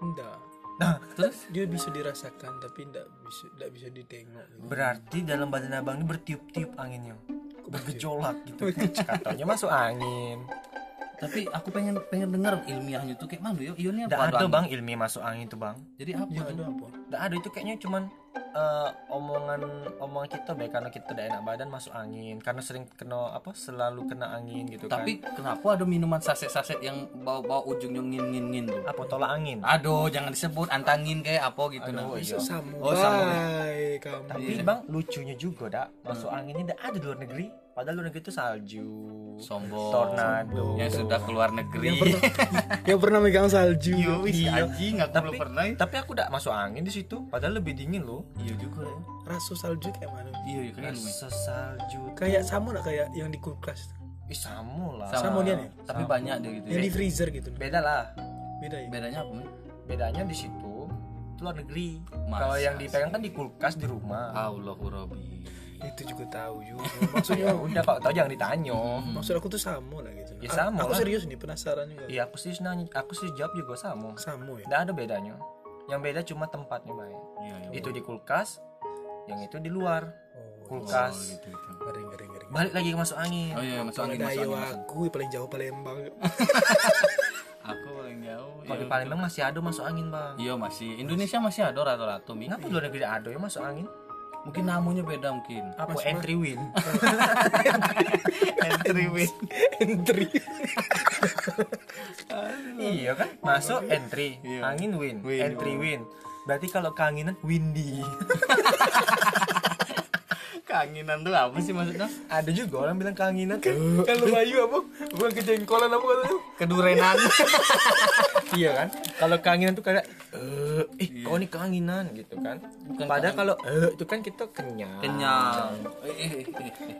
Speaker 3: Enggak.
Speaker 1: Nah,
Speaker 2: Terus?
Speaker 3: Dia bisa dirasakan tapi enggak bisa enggak bisa ditengok. gitu.
Speaker 1: berarti dalam badan abang ini bertiup-tiup anginnya, bergejolak gitu. Katanya masuk angin.
Speaker 2: Tapi aku pengen pengen dengar ilmiahnya tuh kayak mana ya? Ionnya
Speaker 1: Nggak
Speaker 2: apa?
Speaker 1: ada bang ilmiah masuk angin tuh bang.
Speaker 2: Jadi apa?
Speaker 3: Ya
Speaker 2: tuh?
Speaker 3: ada apa?
Speaker 1: Nggak ada itu kayaknya cuman eh, omongan omongan kita baik karena kita udah enak badan masuk angin karena sering kena apa selalu kena angin gitu
Speaker 2: Tapi kenapa ada minuman saset-saset yang bau-bau ujungnya ngin-ngin-ngin tuh?
Speaker 1: kan. Apa tolak angin?
Speaker 2: Aduh, jangan disebut antangin kayak apa gitu nah.
Speaker 1: Aduh, iya.
Speaker 3: Bisa samurai
Speaker 2: Oh, samurai.
Speaker 3: kamu.
Speaker 1: Tapi bang lucunya juga dak masuk anginnya nggak ada di luar negeri. Padahal luar negeri itu salju,
Speaker 2: Sombong.
Speaker 1: tornado.
Speaker 2: Yang sudah keluar negeri.
Speaker 3: yang pernah megang salju.
Speaker 1: Iya.
Speaker 2: anjing aku
Speaker 1: Tapi,
Speaker 2: belum pernah. ya.
Speaker 1: tapi aku udah masuk angin di situ. Padahal lebih dingin loh.
Speaker 2: Iya juga ya.
Speaker 3: Rasa salju kayak mana?
Speaker 2: Iya, iya kayak.
Speaker 1: Rasa salju.
Speaker 3: Kayak sama enggak kayak yang di kulkas?
Speaker 1: Ih, sama lah.
Speaker 3: Sama dia nih?
Speaker 2: Tapi banyak deh gitu.
Speaker 3: Yang
Speaker 2: ya.
Speaker 3: di freezer gitu.
Speaker 1: Beda lah.
Speaker 3: Beda ya?
Speaker 2: Bedanya apa?
Speaker 1: Bedanya di situ itu luar negeri. Kalau yang dipegang kan di kulkas di rumah.
Speaker 2: Allahu Rabbi.
Speaker 3: Itu juga tahu juga.
Speaker 1: Ya
Speaker 3: Maksudnya
Speaker 1: udah kalau tahu jangan ditanya.
Speaker 3: maksud aku tuh sama lah gitu.
Speaker 1: Ya,
Speaker 3: A-
Speaker 1: sama
Speaker 3: Aku
Speaker 1: lah.
Speaker 3: serius nih penasaran juga.
Speaker 1: Iya, aku sih nanya, aku sih jawab juga sama.
Speaker 3: Sama ya.
Speaker 1: Nggak ada bedanya. Yang beda cuma tempatnya, Bay.
Speaker 2: Iya, iya.
Speaker 1: Itu di kulkas, yang itu di luar
Speaker 3: Oh,
Speaker 1: kulkas.
Speaker 2: Oh, gitu, gitu.
Speaker 3: ngeri ngeri ngeri.
Speaker 1: Balik lagi ke masuk angin.
Speaker 2: Oh iya, masuk angin, masuk
Speaker 3: ayo
Speaker 2: angin. masuk-
Speaker 3: aku paling jauh Palembang.
Speaker 2: Aku paling jauh.
Speaker 1: Kalau di
Speaker 2: ya.
Speaker 1: Palembang masih ada masuk angin, Bang.
Speaker 2: Iya masih. Indonesia masih ada rata-rata mi.
Speaker 1: Di luar negeri ada ya masuk angin?
Speaker 2: Mungkin namanya beda mungkin.
Speaker 1: Apa entry win. Entry win.
Speaker 3: Entry
Speaker 1: iya kan? Masuk entry.
Speaker 2: Iya.
Speaker 1: angin win,
Speaker 2: Win,
Speaker 1: entry win. Berarti kalau keanginan windy
Speaker 2: keanginan tuh apa sih maksudnya?
Speaker 1: Ada juga orang bilang keanginan
Speaker 3: kalau bayu apa? Bukan kejengkolan apa katanya?
Speaker 2: Kedurenan.
Speaker 1: Iya kan? Kalau keanginan tuh kayak eh eh kau nih keanginan gitu kan.
Speaker 2: Bukan
Speaker 1: padahal kalau eh itu kan kita kenyang.
Speaker 2: Kenyang. Eh, eh, eh.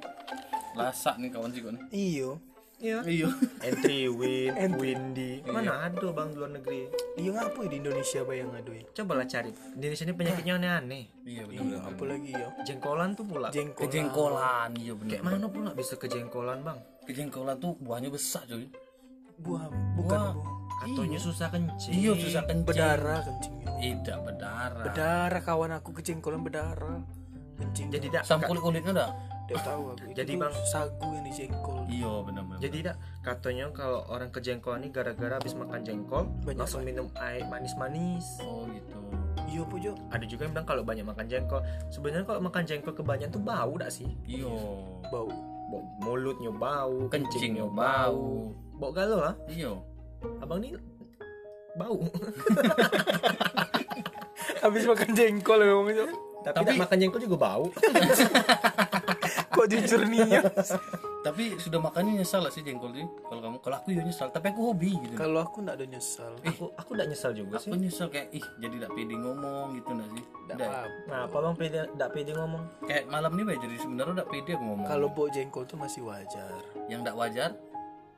Speaker 2: lasak nih kawan sih nih.
Speaker 3: Iyo
Speaker 1: iya.
Speaker 2: Iya.
Speaker 1: Entry win
Speaker 3: Entry.
Speaker 1: windy. Mana ada bang di luar negeri?
Speaker 3: Iyo ngapa ya di Indonesia bayang aduh ya?
Speaker 1: Cobalah cari. Di Indonesia ini penyakitnya aneh-aneh.
Speaker 2: Iya
Speaker 3: iya
Speaker 2: benar.
Speaker 3: apa lagi ya
Speaker 1: jengkolan tuh pula.
Speaker 3: Jengkolan.
Speaker 2: Kejengkolan iya benar
Speaker 1: kayak mana pula bisa kejengkolan bang?
Speaker 2: Kejengkolan tuh buahnya besar cuy.
Speaker 3: Buah bukan
Speaker 2: Buah.
Speaker 3: buah
Speaker 1: Katonya susah kencing.
Speaker 2: Iya susah kencing.
Speaker 3: Berdarah kencingnya
Speaker 2: tidak berdarah
Speaker 3: berdarah kawan aku kejengkolan berdarah kencing.
Speaker 1: Jadi dak
Speaker 2: sam kulit kulitnya dah
Speaker 3: tidak tahu aku.
Speaker 1: Jadi,
Speaker 3: Itu
Speaker 1: Bang.
Speaker 3: sagu yang dijengkol.
Speaker 2: Iya benar benar
Speaker 1: jadi dak katanya kalau orang kejengkolan ini gara-gara habis makan jengkol
Speaker 3: Banyak
Speaker 1: langsung minum air manis-manis.
Speaker 2: Oh gitu.
Speaker 3: Iya apa jo.
Speaker 1: Ada juga yang bilang kalau banyak makan jengkol. Sebenarnya kalau makan jengkol kebanyakan tuh bau dak sih.
Speaker 2: Iya.
Speaker 3: Bau.
Speaker 1: Bau mulutnya bau
Speaker 2: kencingnya bau.
Speaker 1: bau. Galau lah.
Speaker 2: Iya.
Speaker 1: Abang nih bau.
Speaker 3: Habis makan jengkol memang jo.
Speaker 1: Tapi,
Speaker 2: Tapi-
Speaker 1: dak makan jengkol juga bau
Speaker 3: kok jujur nih ya?
Speaker 2: Tapi sudah makannya nyesal lah sih jengkol sih kalau kamu kalau aku ya nyesal. Tapi aku hobi gitu.
Speaker 3: Kalau aku nggak ada nyesal.
Speaker 1: Aku aku dak nyesal juga sih.
Speaker 2: aku nyesal kayak ih jadi tidak pede ngomong gitu nggak sih?
Speaker 3: Nggak
Speaker 2: Nggak.
Speaker 3: apa
Speaker 1: nah apa bang pede dak pede ngomong?
Speaker 2: Kayak malam nih Bay, jadi sebenarnya udah pede aku ngomong.
Speaker 3: Kalau bau jengkol tuh masih wajar.
Speaker 2: Yang tidak wajar?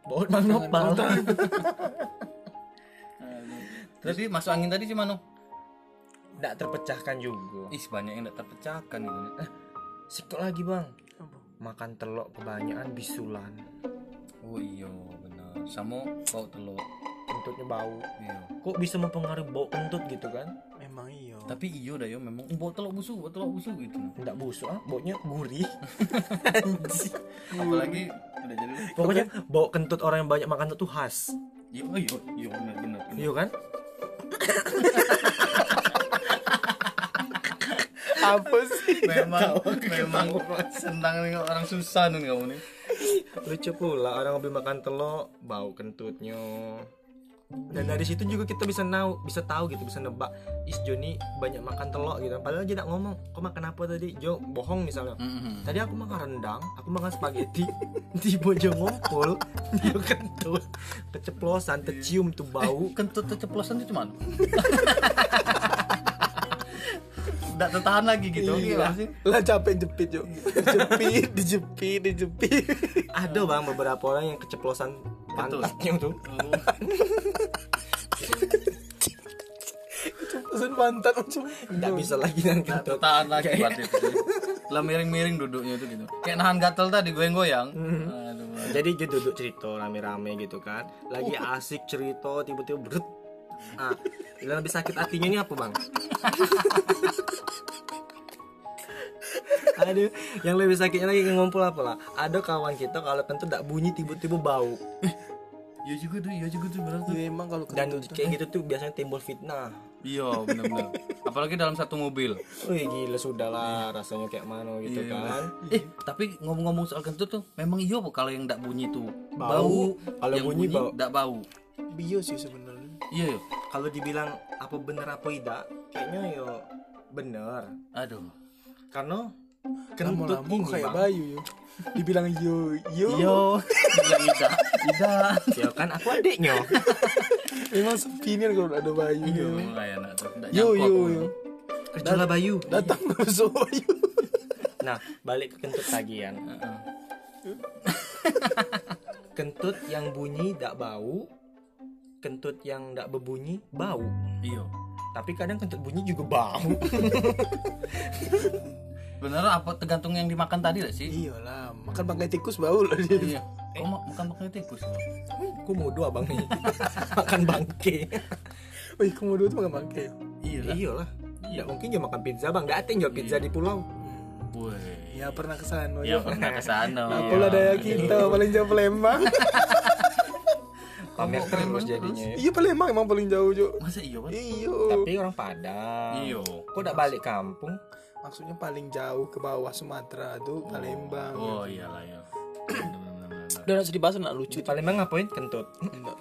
Speaker 1: Bau mang nopal.
Speaker 2: Jadi masuk angin tadi gimana?
Speaker 1: dak terpecahkan juga.
Speaker 2: Ih banyak yang tidak terpecahkan gitu.
Speaker 1: Sikok lagi bang
Speaker 3: Apa?
Speaker 1: makan telok kebanyakan bisulan
Speaker 2: oh iya benar. Sama bau telur.
Speaker 1: kentutnya bau
Speaker 2: Iya.
Speaker 1: kok bisa mempengaruhi bau kentut gitu kan
Speaker 3: memang iyo
Speaker 2: Tapi iya dah yo memang bau telur busuk, bau telur busuk gitu.
Speaker 1: tidak busuk ah baunya gurih
Speaker 2: Apalagi udah jadi
Speaker 1: pokoknya bau kentut orang yang banyak makan itu khas
Speaker 2: Iya, oh iya, iya benar benar. benar.
Speaker 1: iya kan
Speaker 3: apa sih?
Speaker 2: Memang memang senang nih orang susah nih kamu nih.
Speaker 1: lucu pula orang habis makan telok bau kentutnya. Dan dari situ juga kita bisa tahu bisa tahu gitu bisa nebak is Joni banyak makan telok gitu. Padahal dia tidak ngomong kau makan apa tadi? Jo bohong misalnya.
Speaker 2: Mhm.
Speaker 1: tadi aku makan rendang aku makan spaghetti. Di bojo ngompol dia kentut. Keceplosan tercium tuh bau.
Speaker 2: Kentut keceplosan itu mana? Udah tertahan lagi gitu. Iya. sih.
Speaker 3: lah capek jepit jo jepit dijepit dijepit
Speaker 1: ada bang beberapa orang yang keceplosan pantatnya tuh
Speaker 3: pesan pantat macam
Speaker 1: nggak bisa lagi dengan
Speaker 2: Nggak
Speaker 1: kentut
Speaker 2: tertahan lagi buat itu. Lah miring-miring duduknya itu gitu. Kayak nahan gatel tadi goyang-goyang. Aduh.
Speaker 1: jadi dia duduk cerita rame-rame gitu kan. Lagi asik cerita tiba-tiba berut ah yang lebih sakit hatinya ini apa bang Aduh, yang lebih sakitnya lagi ngumpul apa lah? Ada kawan kita kalau kentut tak bunyi tiba-tiba bau.
Speaker 2: Iya juga tuh, iya juga tuh benar tuh.
Speaker 3: ya emang kalau
Speaker 1: Dan
Speaker 3: kentut tuh
Speaker 1: kayak gitu tuh biasanya timbul fitnah.
Speaker 2: Iya benar-benar. Apalagi dalam satu mobil.
Speaker 1: Wih gila sudah lah rasanya kayak mana gitu
Speaker 2: Iya.
Speaker 1: kan.
Speaker 2: Eh tapi ngomong-ngomong soal kentut tuh, memang iya kalau yang tidak bunyi tuh
Speaker 1: Bau. Kalau
Speaker 2: yang
Speaker 1: bunyi, bau.
Speaker 2: tidak bau.
Speaker 3: bio sih sebenarnya
Speaker 2: Iya yo.
Speaker 1: Kalau dibilang apa bener apa tidak, kayaknya yo bener.
Speaker 2: Aduh.
Speaker 1: Karena kentut ini
Speaker 3: kayak
Speaker 1: Bang.
Speaker 3: bayu yo dibilang yo yo
Speaker 2: Yo. Bilang tidak. Tidak.
Speaker 1: ya kan aku adiknya.
Speaker 3: emang sepinian kalau ada bayu
Speaker 2: Iya
Speaker 3: yo
Speaker 2: memang kayak. Nggak
Speaker 3: yo yo yo
Speaker 1: Kerjalah Bayu.
Speaker 3: datang masuk bayu
Speaker 1: Nah, balik ke kentut lagi ya.
Speaker 2: Heeh.
Speaker 1: Kentut yang bunyi tidak bau, kentut yang tidak berbunyi bau.
Speaker 2: Iya.
Speaker 1: Tapi kadang kentut bunyi juga bau.
Speaker 2: Bener apa tergantung yang dimakan tadi gak sih?
Speaker 3: iyalah makan bangkai tikus bau lah dia
Speaker 2: Iya. Kau ma- makan pakai tikus.
Speaker 1: Aku mau dua bang nih. Makan bangke.
Speaker 3: Wih, komodo tuh makan bangkai yo
Speaker 2: Iya lah.
Speaker 1: Iyalah. Tidak mungkin juga makan pizza bang. Gak ada yang jual pizza di pulau.
Speaker 2: Woi.
Speaker 3: ya pernah ke
Speaker 2: sana
Speaker 3: Ya
Speaker 2: pernah ke sana.
Speaker 3: apalah daya kita paling jauh Palembang
Speaker 1: Pamer terus jadinya. ya.
Speaker 3: iya Palembang emang paling jauh jo
Speaker 2: Masa iya kan?
Speaker 3: iyo
Speaker 1: Tapi orang Padang.
Speaker 2: Iya.
Speaker 1: Kok udah balik kampung?
Speaker 3: maksudnya paling jauh ke bawah Sumatera tuh Palembang
Speaker 2: Oh iyalah ya.
Speaker 3: Udah nggak usah dibahas nggak lucu
Speaker 1: di Palembang ngapain kentut
Speaker 3: enggak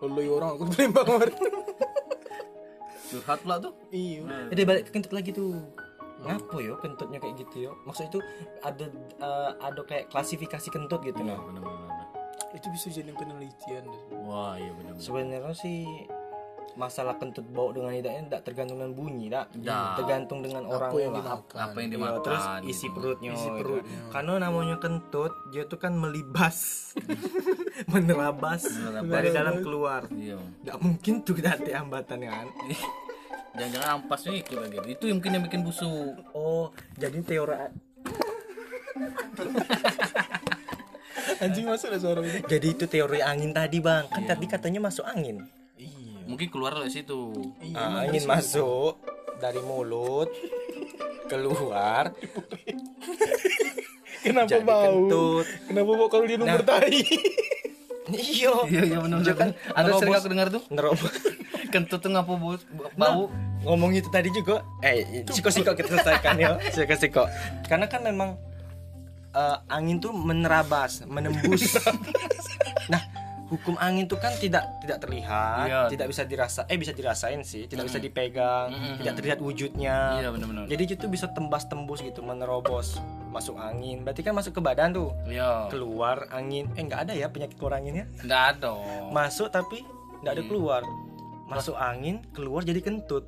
Speaker 3: Lalu orang aku Palembang kemarin
Speaker 2: Curhat pula tuh.
Speaker 3: iya
Speaker 1: jadi balik ke kentut lagi tuh ngapo yo kentutnya kayak gitu yo maksudnya itu ada eh, ada kayak klasifikasi kentut gitu
Speaker 2: Iya
Speaker 1: nah
Speaker 2: bener-bener.
Speaker 3: Itu bisa jadi penelitian
Speaker 2: Wah iya bener-bener.
Speaker 1: sebenarnya sih masalah kentut bau dengan lidahnya tidak tergantung dengan bunyi tak
Speaker 2: Ya.
Speaker 1: tergantung dengan orang
Speaker 3: yang
Speaker 1: lah
Speaker 3: dimakan
Speaker 2: Apa yang
Speaker 1: Iya,
Speaker 2: dimakan?
Speaker 1: terus isi
Speaker 2: gitu.
Speaker 1: perutnya,
Speaker 3: Isi
Speaker 1: gitu.
Speaker 3: perutnya.
Speaker 1: karena namanya kentut dia tuh kan melibas menerabas
Speaker 2: Menerabas.
Speaker 1: dari dalam keluar
Speaker 2: Iya.
Speaker 1: nggak mungkin tuh ada hambatan kan
Speaker 2: Jangan-jangan ampasnya ikut lagi. Itu yang mungkin yang bikin busuk.
Speaker 1: oh jadi teori
Speaker 3: anjing masuk ada suara
Speaker 1: jadi itu teori angin tadi bang. Kan tadi katanya masuk angin.
Speaker 3: Iya.
Speaker 2: Mungkin keluar dari situ.
Speaker 1: Ah, angin masuk dari mulut keluar.
Speaker 3: Kenapa
Speaker 1: jadi
Speaker 3: bau?
Speaker 1: kentut.
Speaker 3: Kenapa bau kalau dia number tai
Speaker 1: iya.
Speaker 2: Iya iya benar-benar. kan ada sering aku dengar tuh.
Speaker 1: nerobos
Speaker 2: Kentut tuh ngapa bau bau.
Speaker 1: ngomong itu tadi juga eh siko-siko kita selesaikan ya siko-siko. Karena kan memang eh, angin tuh menerabas menembus. Nah hukum angin tuh kan tidak tidak terlihat
Speaker 2: Iya.
Speaker 1: tidak bisa dirasa eh bisa dirasain sih tidak bisa dipegang tidak terlihat wujudnya.
Speaker 2: Iya benar-benar.
Speaker 1: jadi itu bisa tembas tembus gitu menerobos masuk angin. Berarti kan masuk ke badan tuh.
Speaker 2: Iya.
Speaker 1: keluar angin. Eh nggak ada ya penyakit keluar anginnya?
Speaker 2: Enggak ada.
Speaker 1: masuk tapi nggak ada keluar. Masuk angin keluar jadi kentut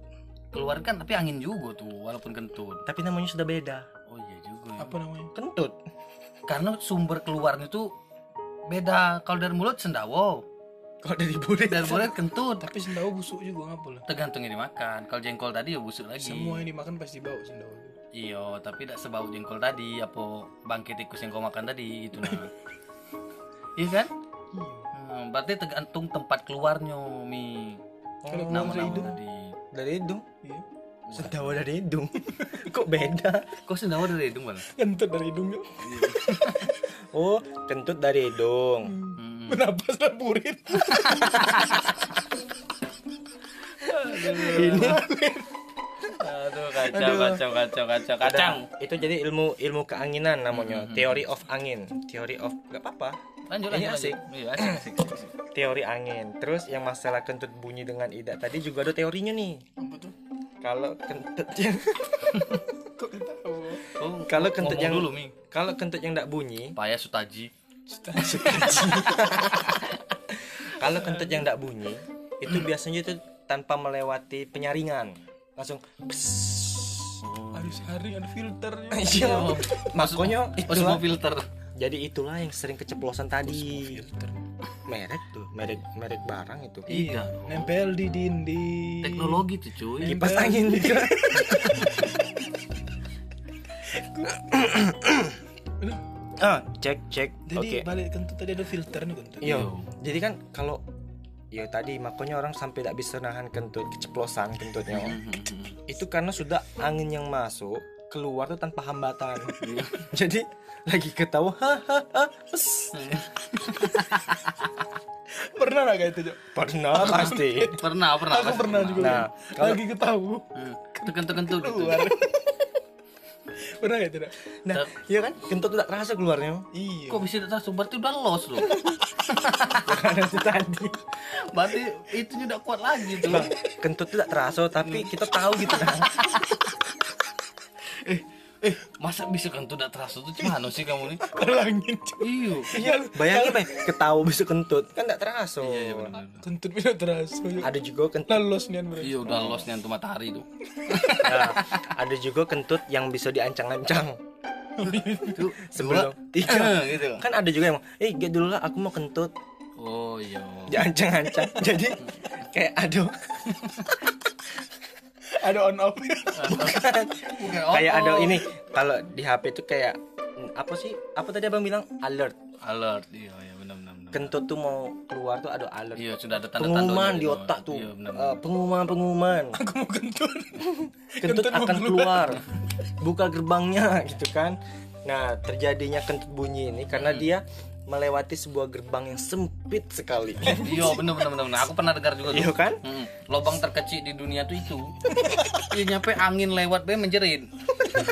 Speaker 2: Keluar kan tapi angin juga tuh walaupun kentut.
Speaker 1: tapi namanya sudah beda
Speaker 2: Oh iya juga. ya.
Speaker 3: apa namanya
Speaker 1: kentut
Speaker 2: Karena sumber keluarnya tuh beda. Kalau dari mulut sendawa,
Speaker 1: kalau dari burik
Speaker 2: dari mulut kentut.
Speaker 3: tapi sendawa busuk juga ngapa lah
Speaker 2: Tergantung yang dimakan. Kalau jengkol tadi ya busuk lagi.
Speaker 3: semua yang dimakan pasti bau sendawa
Speaker 2: Iya, tapi tidak sebau jengkol tadi apa bangkai tikus yang kau makan tadi gitu nah. iya kan?
Speaker 3: iya
Speaker 2: Hmm, berarti tergantung tempat keluarnya mi
Speaker 3: kalau keluar dari
Speaker 2: nama-nama
Speaker 3: hidung
Speaker 2: tadi.
Speaker 1: Dari hidung
Speaker 3: iya.
Speaker 1: Sendawa dari hidung kok beda?
Speaker 2: Kok sendawa dari hidung bang?
Speaker 3: kentut dari hidung ya
Speaker 1: oh kentut dari hidung
Speaker 2: Hmm.
Speaker 3: kenapa saya burit?
Speaker 1: Ini.
Speaker 2: Aduh kacau kacau kacau kacau kacang.
Speaker 1: itu jadi ilmu ilmu keanginan namanya. Theory of angin. Theory of nggak apa-apa
Speaker 2: Lanjut
Speaker 1: Ini
Speaker 2: lanjut.
Speaker 1: asik.
Speaker 2: lanjut. Iya asik asik. asik.
Speaker 1: teori angin terus yang masalah kentut bunyi dengan idak tadi juga ada teorinya nih
Speaker 3: apa tuh
Speaker 1: kalau kentut yang
Speaker 2: Oh,
Speaker 1: Kalau kentut yang-
Speaker 2: dulu mi.
Speaker 1: kalau kentut yang tidak bunyi
Speaker 2: Paya Sutaji.
Speaker 1: kalau kentut yang tidak bunyi itu biasanya itu tanpa melewati penyaringan langsung
Speaker 3: harus hari ada filternya
Speaker 1: iya makanya
Speaker 2: Oh, semua
Speaker 1: itulah
Speaker 2: filter.
Speaker 1: Jadi itulah yang sering keceplosan tadi.
Speaker 3: filter.
Speaker 1: Merek tuh merek merek barang itu.
Speaker 2: Iya.
Speaker 3: nempel di dinding.
Speaker 2: Teknologi tuh cuy.
Speaker 1: kipas angin. Juga ah cek cek.
Speaker 3: Jadi
Speaker 1: oke.
Speaker 3: balik kentut tadi ada filternya kentut
Speaker 1: iya. Jadi kan kalau ya tadi makanya orang sampai tidak bisa nahan kentut keceplosan kentutnya itu karena sudah angin yang masuk keluar tuh tanpa hambatan. Jadi lagi ketawa hahaha
Speaker 3: pernah nggak kayak itu Jok?
Speaker 1: pernah. Pasti.
Speaker 2: Pernah pernah.
Speaker 3: aku
Speaker 2: pasti
Speaker 3: pernah juga.
Speaker 1: Nah, kalau-
Speaker 3: lagi ketahu
Speaker 2: Hmm. Kentut kentut gitu.
Speaker 3: keluar. Pernah kayak tidak
Speaker 1: nah iya kan? Kentut tidak terasa keluarnya
Speaker 3: iya.
Speaker 2: Kok bisa tak berarti udah los loh.
Speaker 1: karena itu tadi.
Speaker 2: Berarti itu tidak kuat lagi tuh.
Speaker 1: Bang, kentut tidak terasa tapi kita tahu gitu kan
Speaker 2: eh, eh, masa bisa kentut tidak terasa tuh gimana sih kamu nih?
Speaker 3: kalau angin Cok.
Speaker 2: Iyo.
Speaker 1: iya bayangin bay ketawa bisa kentut kan tidak terasa
Speaker 2: Iya, iya benar.
Speaker 3: kentut bisa terasa
Speaker 1: ada juga kentut
Speaker 3: lalos nih berarti
Speaker 2: Iya udah los nih antum matahari tuh.
Speaker 1: nah, ada juga kentut yang bisa diancang-ancang
Speaker 2: Tuh,
Speaker 1: sebelum tiga
Speaker 2: gitu.
Speaker 1: kan ada juga yang eh gak dulu lah aku mau kentut
Speaker 2: Oh iya.
Speaker 1: diancang-ancang jadi kayak aduh
Speaker 3: ada on off.
Speaker 1: Bukan. Kayak ada ini kalau di HP itu kayak apa sih? Apa tadi abang bilang? Alert.
Speaker 2: Alert. Iya iya benar benar.
Speaker 1: kentut tuh mau keluar tuh ada alert.
Speaker 2: Iya sudah ada tanda-tanda.
Speaker 1: pengumuman di otak tuh.
Speaker 2: Iya benar.
Speaker 1: Eh, pengumuman pengumuman.
Speaker 3: Aku mau kentut.
Speaker 1: Kentut akan keluar. buka gerbangnya gitu kan. Nah terjadinya kentut bunyi ini karena dia melewati sebuah gerbang yang sempit sekali
Speaker 2: Iya benar benar benar. benar. Aku pernah dengar juga
Speaker 1: iya kan
Speaker 2: Hmm, lobang terkecil di dunia tuh itu. Iya nyampe angin lewat be menjerit.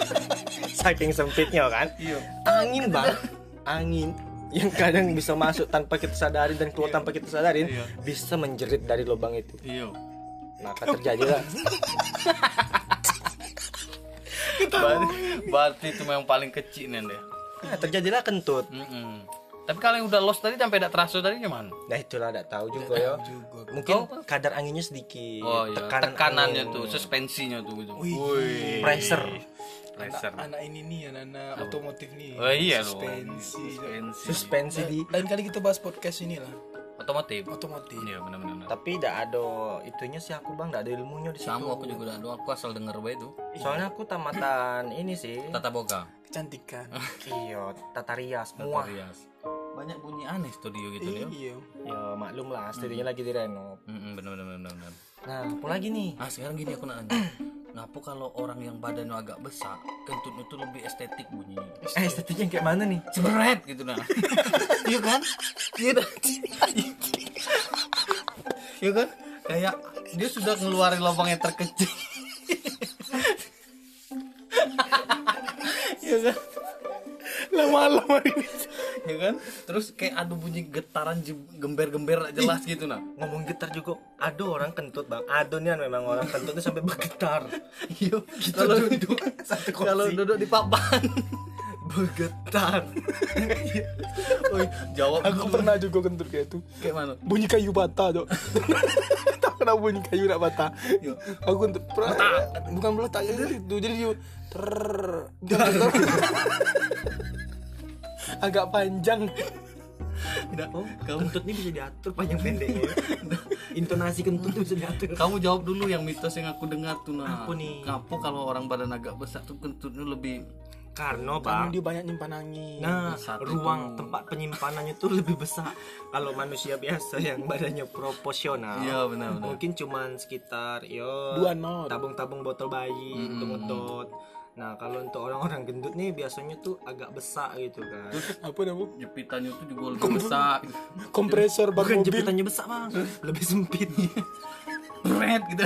Speaker 1: saking sempitnya kan
Speaker 2: Iya.
Speaker 1: angin bang angin yang kadang bisa masuk tanpa kita sadari dan keluar tanpa kita sadarin
Speaker 2: Iya.
Speaker 1: bisa menjerit dari lubang itu
Speaker 2: Iya.
Speaker 1: maka terjadilah
Speaker 2: Berarti, berarti itu memang paling kecil nih deh.
Speaker 1: nah, terjadilah kentut
Speaker 2: Mm-mm. Tapi kalau yang udah lost tadi sampai tidak terasa tadi gimana?
Speaker 1: nah itulah tidak tahu juga ya mungkin kadar anginnya sedikit
Speaker 2: Oh iya,
Speaker 1: tekanan
Speaker 2: tekanannya
Speaker 1: angin.
Speaker 2: tuh, suspensinya tuh gitu.
Speaker 3: Wih,
Speaker 1: pressure
Speaker 2: Pressure.
Speaker 3: anak ini nih anak-anak otomotif nih
Speaker 2: Oh iya loh.
Speaker 3: suspensi
Speaker 2: Suspensi.
Speaker 1: suspensi di
Speaker 3: lain kali kita bahas podcast ini lah
Speaker 2: Otomotif.
Speaker 3: otomotif
Speaker 2: Iya benar-benar.
Speaker 1: tapi tidak ada itunya sih aku bang tidak ada ilmunya di situ
Speaker 2: Sama aku juga ada, aku asal denger bae itu.
Speaker 1: soalnya aku tamatan ini sih
Speaker 2: Tata boga.
Speaker 3: kecantikan
Speaker 1: iyo tata rias muah
Speaker 2: Rias. Banyak bunyi aneh studio gitu ya.
Speaker 3: iya
Speaker 1: ya maklum lah studinya lagi direnov
Speaker 2: Mm benar benar benar benar.
Speaker 1: nah apa lagi nih
Speaker 2: Nah sekarang gini aku nanya, ngapa kalau orang yang badannya agak besar, kentutnya tuh lebih estetik bunyi?
Speaker 1: eh estetiknya kayak mana nih
Speaker 2: Seberet gitu nah. Iya kan? Iya dah. Iya kan? Kayak dia sudah ngeluarin lubang yang terkecil. Iya kan?
Speaker 3: lama-lama ini
Speaker 2: Iya kan? Terus kayak ada bunyi getaran gember-gember jelas gitu nah.
Speaker 1: ngomong getar juga ada orang kentut bang ada nih memang orang kentutnya sampai bergetar
Speaker 2: Iya. Kalau duduk
Speaker 1: satu
Speaker 2: kalau duduk di papan.
Speaker 1: bergetar
Speaker 2: Oi, jawab
Speaker 3: aku
Speaker 2: dulu.
Speaker 3: pernah juga kentut kayak itu
Speaker 2: kayak mana?
Speaker 3: bunyi kayu patah dok tak pernah bunyi kayu nak patah
Speaker 2: Iya.
Speaker 3: aku kentut pernah bukan meletak jadi itu jadi ter agak panjang
Speaker 2: Tidak.
Speaker 1: oh kentut ini bisa diatur panjang pendeknya intonasi kentut tuh bisa diatur
Speaker 2: Kamu jawab dulu yang mitos yang aku dengar tuh nah.
Speaker 1: Apa nih?
Speaker 2: Ngapa kalau orang badan agak besar tuh kentutnya lebih
Speaker 1: karena
Speaker 3: karena
Speaker 1: bang
Speaker 3: dia banyak nyimpan angin
Speaker 1: Nah,
Speaker 2: Satu
Speaker 1: ruang
Speaker 2: itu.
Speaker 1: tempat penyimpanannya tuh lebih besar. Kalau manusia biasa yang badannya proporsional,
Speaker 2: Iya, benar, benar.
Speaker 1: mungkin cuman sekitar yo tabung-tabung botol bayi, untuk Nah, kalau untuk orang-orang gendut nih biasanya tuh agak besar gitu kan.
Speaker 3: apa namanya
Speaker 2: jepitannya tuh juga lebih besar
Speaker 3: kompresor ban
Speaker 1: Bukan
Speaker 3: mobil
Speaker 1: jepitannya besar bang, lebih sempit.
Speaker 2: Red gitu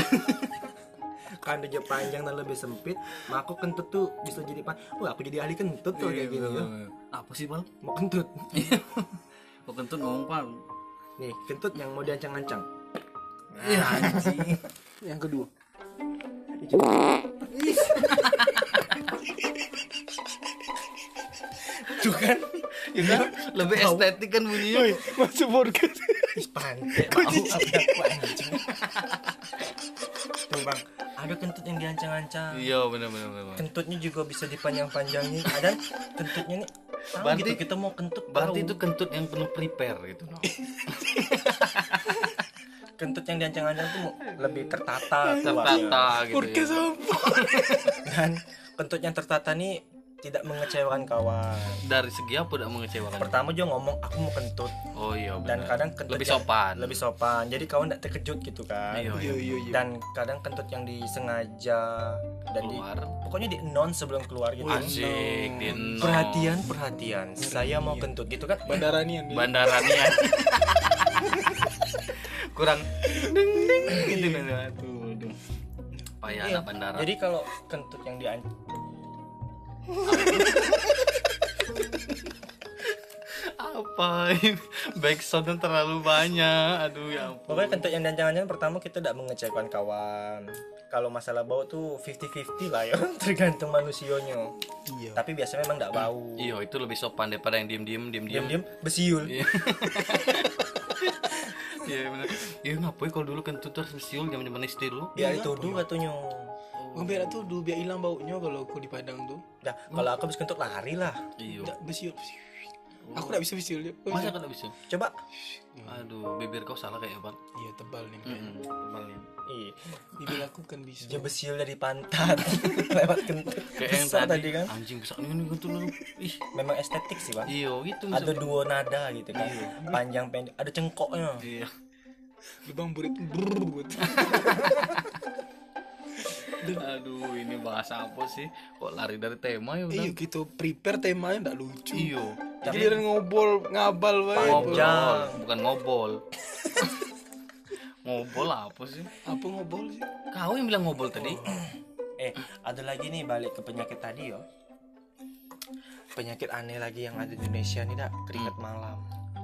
Speaker 1: Karena dia panjang dan lebih sempit, maka kentut tuh bisa jadi pan. Wah, aku jadi ahli kentut tuh kayak gini ya.
Speaker 2: apa sih bang
Speaker 1: Mau kentut.
Speaker 2: kok kentut ngomong pak
Speaker 1: Nih, kentut yang mau diancang-ancang.
Speaker 2: Iya anjing
Speaker 3: yang kedua
Speaker 1: Tuh kan?
Speaker 2: ya kan lebih estetik kan bunyinya
Speaker 3: masuk podcast
Speaker 1: pantai anjing. Tuh bang, ada kentut yang diancang-ancang.
Speaker 2: iya benar benar benar
Speaker 1: Kentutnya juga bisa dipanjang-panjangin. Ada kentutnya nih. Tahu
Speaker 2: Berarti-
Speaker 1: gitu kita mau kentut
Speaker 2: berarti
Speaker 1: tahu.
Speaker 2: itu kentut yang penuh prepare gitu no.
Speaker 1: kentut yang diancang-ancang tuh lebih tertata,
Speaker 2: tertata gitu
Speaker 3: podcast
Speaker 2: ya.
Speaker 1: Dan kentut yang tertata nih tidak mengecewakan kawan.
Speaker 2: dari segi apa tidak mengecewakan?
Speaker 1: Pertama juga ngomong aku mau kentut.
Speaker 2: Oh iya
Speaker 1: dan
Speaker 2: benar.
Speaker 1: kadang kentut
Speaker 2: lebih
Speaker 1: yang-
Speaker 2: sopan.
Speaker 1: lebih sopan. Jadi kawan tidak terkejut gitu kan.
Speaker 2: iya iya.
Speaker 3: Iya iya iya.
Speaker 1: Dan kadang kentut yang disengaja dan di
Speaker 2: keluar.
Speaker 1: pokoknya di non sebelum keluar gitu.
Speaker 2: asik di no.
Speaker 1: perhatian perhatian. Saya mau kentut gitu kan?
Speaker 3: Bandara nih yang di-
Speaker 2: bandara nih ya. kurang ding ding gitu kan. Aduh aduh payah anak bandara.
Speaker 1: Jadi kalau kentut yang di
Speaker 2: apa ini? Backsoundnya terlalu banyak. Aduh ya ampun.
Speaker 1: Pokoknya kentut yang diancang pertama kita tidak mengecewakan kawan. Kalau masalah bau tuh 50-50 lah ya tergantung manusianya
Speaker 3: iya.
Speaker 1: Tapi biasanya memang tidak bau.
Speaker 2: Iya itu lebih sopan daripada yang diem diem diem
Speaker 1: besiul.
Speaker 2: Iya. Iya benar. Iya ngapain kalau dulu kentut terus siul zaman zaman SD dulu.
Speaker 1: biar itu dulu katanya
Speaker 3: Biar tuh dulu biar hilang baunya kalau aku di Padang tuh.
Speaker 1: Dah, kalau aku habis kentut lari lah.
Speaker 2: Iya.
Speaker 3: Besiul aku nggak bisa besiul ya.
Speaker 2: Masa kan bisa?
Speaker 1: coba.
Speaker 2: Aduh, bibir kau salah kayak apa?
Speaker 3: iya tebal nih
Speaker 2: Mm-mm, tebalnya.
Speaker 1: ih
Speaker 3: bibir aku kan bisa.
Speaker 1: Dia besiul dari pantat. Lewat kentut.
Speaker 2: Kayak yang tadi,
Speaker 1: tadi kan?
Speaker 2: anjing besar ini kentut lu. Ih,
Speaker 1: memang estetik sih bang
Speaker 2: iya gitu
Speaker 1: ada dua nada gitu kan. Panjang pendek. Ada cengkoknya.
Speaker 2: Iya.
Speaker 3: lubang burit brrrr.
Speaker 2: Aduh, ini bahasa apa sih? Kok lari dari tema ya udah?
Speaker 3: iya gitu prepare temanya nggak lucu
Speaker 2: Iya.
Speaker 3: giliran ngobol ngabal wae
Speaker 2: Ngobol, bukan ngobol. ngobol apa sih?
Speaker 3: apa ngobol sih
Speaker 2: Kau yang bilang ngobol tadi?
Speaker 1: eh ada lagi nih balik ke penyakit tadi yo penyakit aneh lagi yang ada di Indonesia nih dak keringat malam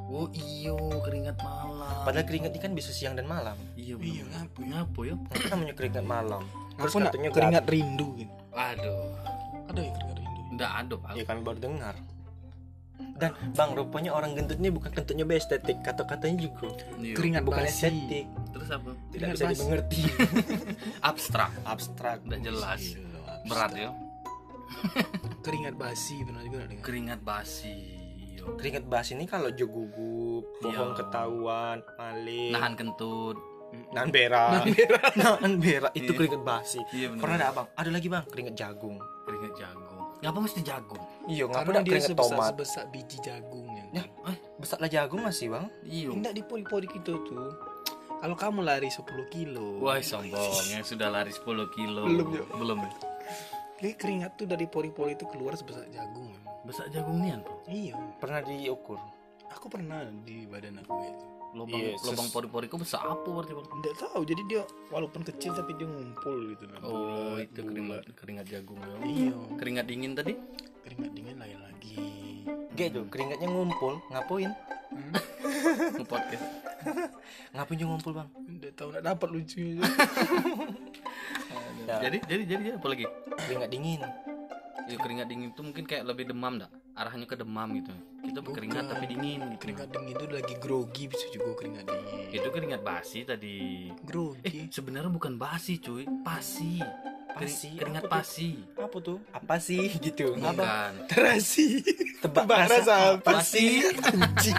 Speaker 2: Oh iyo keringat malam.
Speaker 1: padahal keringat ini kan bisa siang dan malam
Speaker 2: Iya
Speaker 3: Iya,
Speaker 2: bener.
Speaker 3: ngapu ya.
Speaker 1: Apa namanya keringat malam terus
Speaker 3: Aku nak
Speaker 1: katanya
Speaker 3: keringat rindu gitu.
Speaker 2: Aduh.
Speaker 3: Ada ya keringat rindu.
Speaker 2: Nggak ada pak.
Speaker 1: ya kami baru dengar dan bang rupanya orang gendut ini bukan kentutnya estetik kata-katanya juga
Speaker 2: Iya.
Speaker 3: Keringat
Speaker 1: bukan
Speaker 3: basi.
Speaker 1: estetik
Speaker 2: Terus apa?
Speaker 1: tidak
Speaker 3: Keringat
Speaker 1: bisa
Speaker 3: basi.
Speaker 1: dimengerti
Speaker 2: Abstrak.
Speaker 1: abstrak
Speaker 2: Nggak jelas.
Speaker 3: Gila.
Speaker 2: Berat ya.
Speaker 3: Keringat basi pernah juga dengar.
Speaker 2: Keringat basi. Iya.
Speaker 1: keringat basi ini kalau jo gugup bohong
Speaker 2: Iya.
Speaker 1: ketahuan maling
Speaker 2: Nahan kentut.
Speaker 1: Nahan berak nahan berak itu
Speaker 2: Iya.
Speaker 1: keringat basi
Speaker 2: Iya bener.
Speaker 1: pernah ada abang ada lagi bang keringat jagung
Speaker 2: Keringat jagung. Ngapa mesti jagung?
Speaker 1: iya ngapa
Speaker 3: dia
Speaker 1: keringat
Speaker 3: sebesar
Speaker 1: tomat
Speaker 3: sebesar biji jagung ya.
Speaker 1: Ya. besar lah jagung masih bang
Speaker 2: Iya.
Speaker 3: Tidak di pori-pori kita tuh. Kalau kamu lari 10 kilo,
Speaker 2: Wah sombong yang sudah lari 10 kilo.
Speaker 3: Belum, Jo.
Speaker 2: Belum. ya?
Speaker 3: Jadi keringat tuh dari pori-pori itu keluar sebesar jagung. memang.
Speaker 2: Besar jagung nian.
Speaker 3: Iya,
Speaker 1: pernah diukur
Speaker 3: aku pernah di badan aku gitu.
Speaker 2: Lubang
Speaker 1: Iya, ses-
Speaker 2: lubang pori-poriku besar apa berarti bang?
Speaker 3: Tidak tahu, jadi dia walaupun kecil tapi dia ngumpul gitu. kan.
Speaker 2: Oh
Speaker 3: Bulat,
Speaker 2: itu
Speaker 3: bulat.
Speaker 2: keringat keringat jagung ya.
Speaker 3: Iya,
Speaker 2: Keringat dingin tadi?
Speaker 3: keringat dingin lain lagi.
Speaker 1: gitu keringatnya ngumpul ngapain
Speaker 2: Nge-podcast.
Speaker 1: ngapain juga ngumpul bang
Speaker 3: Tidak tahu, tidak dapat lucunya.
Speaker 1: Ya,
Speaker 2: Jadi jadi jadi apa lagi?
Speaker 1: keringat dingin
Speaker 2: Ya, keringat dingin itu mungkin kayak lebih demam dah. Arahnya ke demam gitu. Kita berkeringat
Speaker 3: Bukan.
Speaker 2: tapi dingin gitu.
Speaker 3: keringat dingin itu lagi grogi bisa juga keringat dingin.
Speaker 2: Itu keringat basi tadi.
Speaker 3: Grogi.
Speaker 2: Eh sebenarnya bukan basi cuy, pasi. Keri-
Speaker 1: Pasi,
Speaker 2: keringat
Speaker 1: apa tuh?
Speaker 2: pasi.
Speaker 1: apa tuh apa sih gitu apa
Speaker 3: terasi.
Speaker 1: tebak
Speaker 3: Tebak
Speaker 1: rasa
Speaker 3: rasa
Speaker 1: apa
Speaker 2: apa
Speaker 1: sih anjing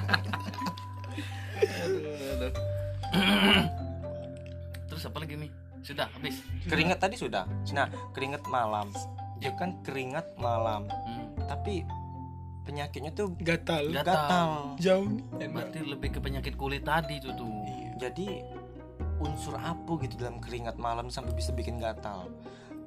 Speaker 2: Terus apa lagi nih? Sudah habis.
Speaker 1: keringat tadi sudah nah keringat malam ya kan keringat malam
Speaker 2: Hmm.
Speaker 1: tapi penyakitnya tuh
Speaker 3: Gatal.
Speaker 2: Gatal.
Speaker 1: gatal
Speaker 3: Jauh nih. Enak.
Speaker 2: Berarti lebih ke penyakit kulit tadi tuh tuh.
Speaker 3: Iya.
Speaker 1: jadi unsur apa gitu dalam keringat malam sampai bisa bikin gatal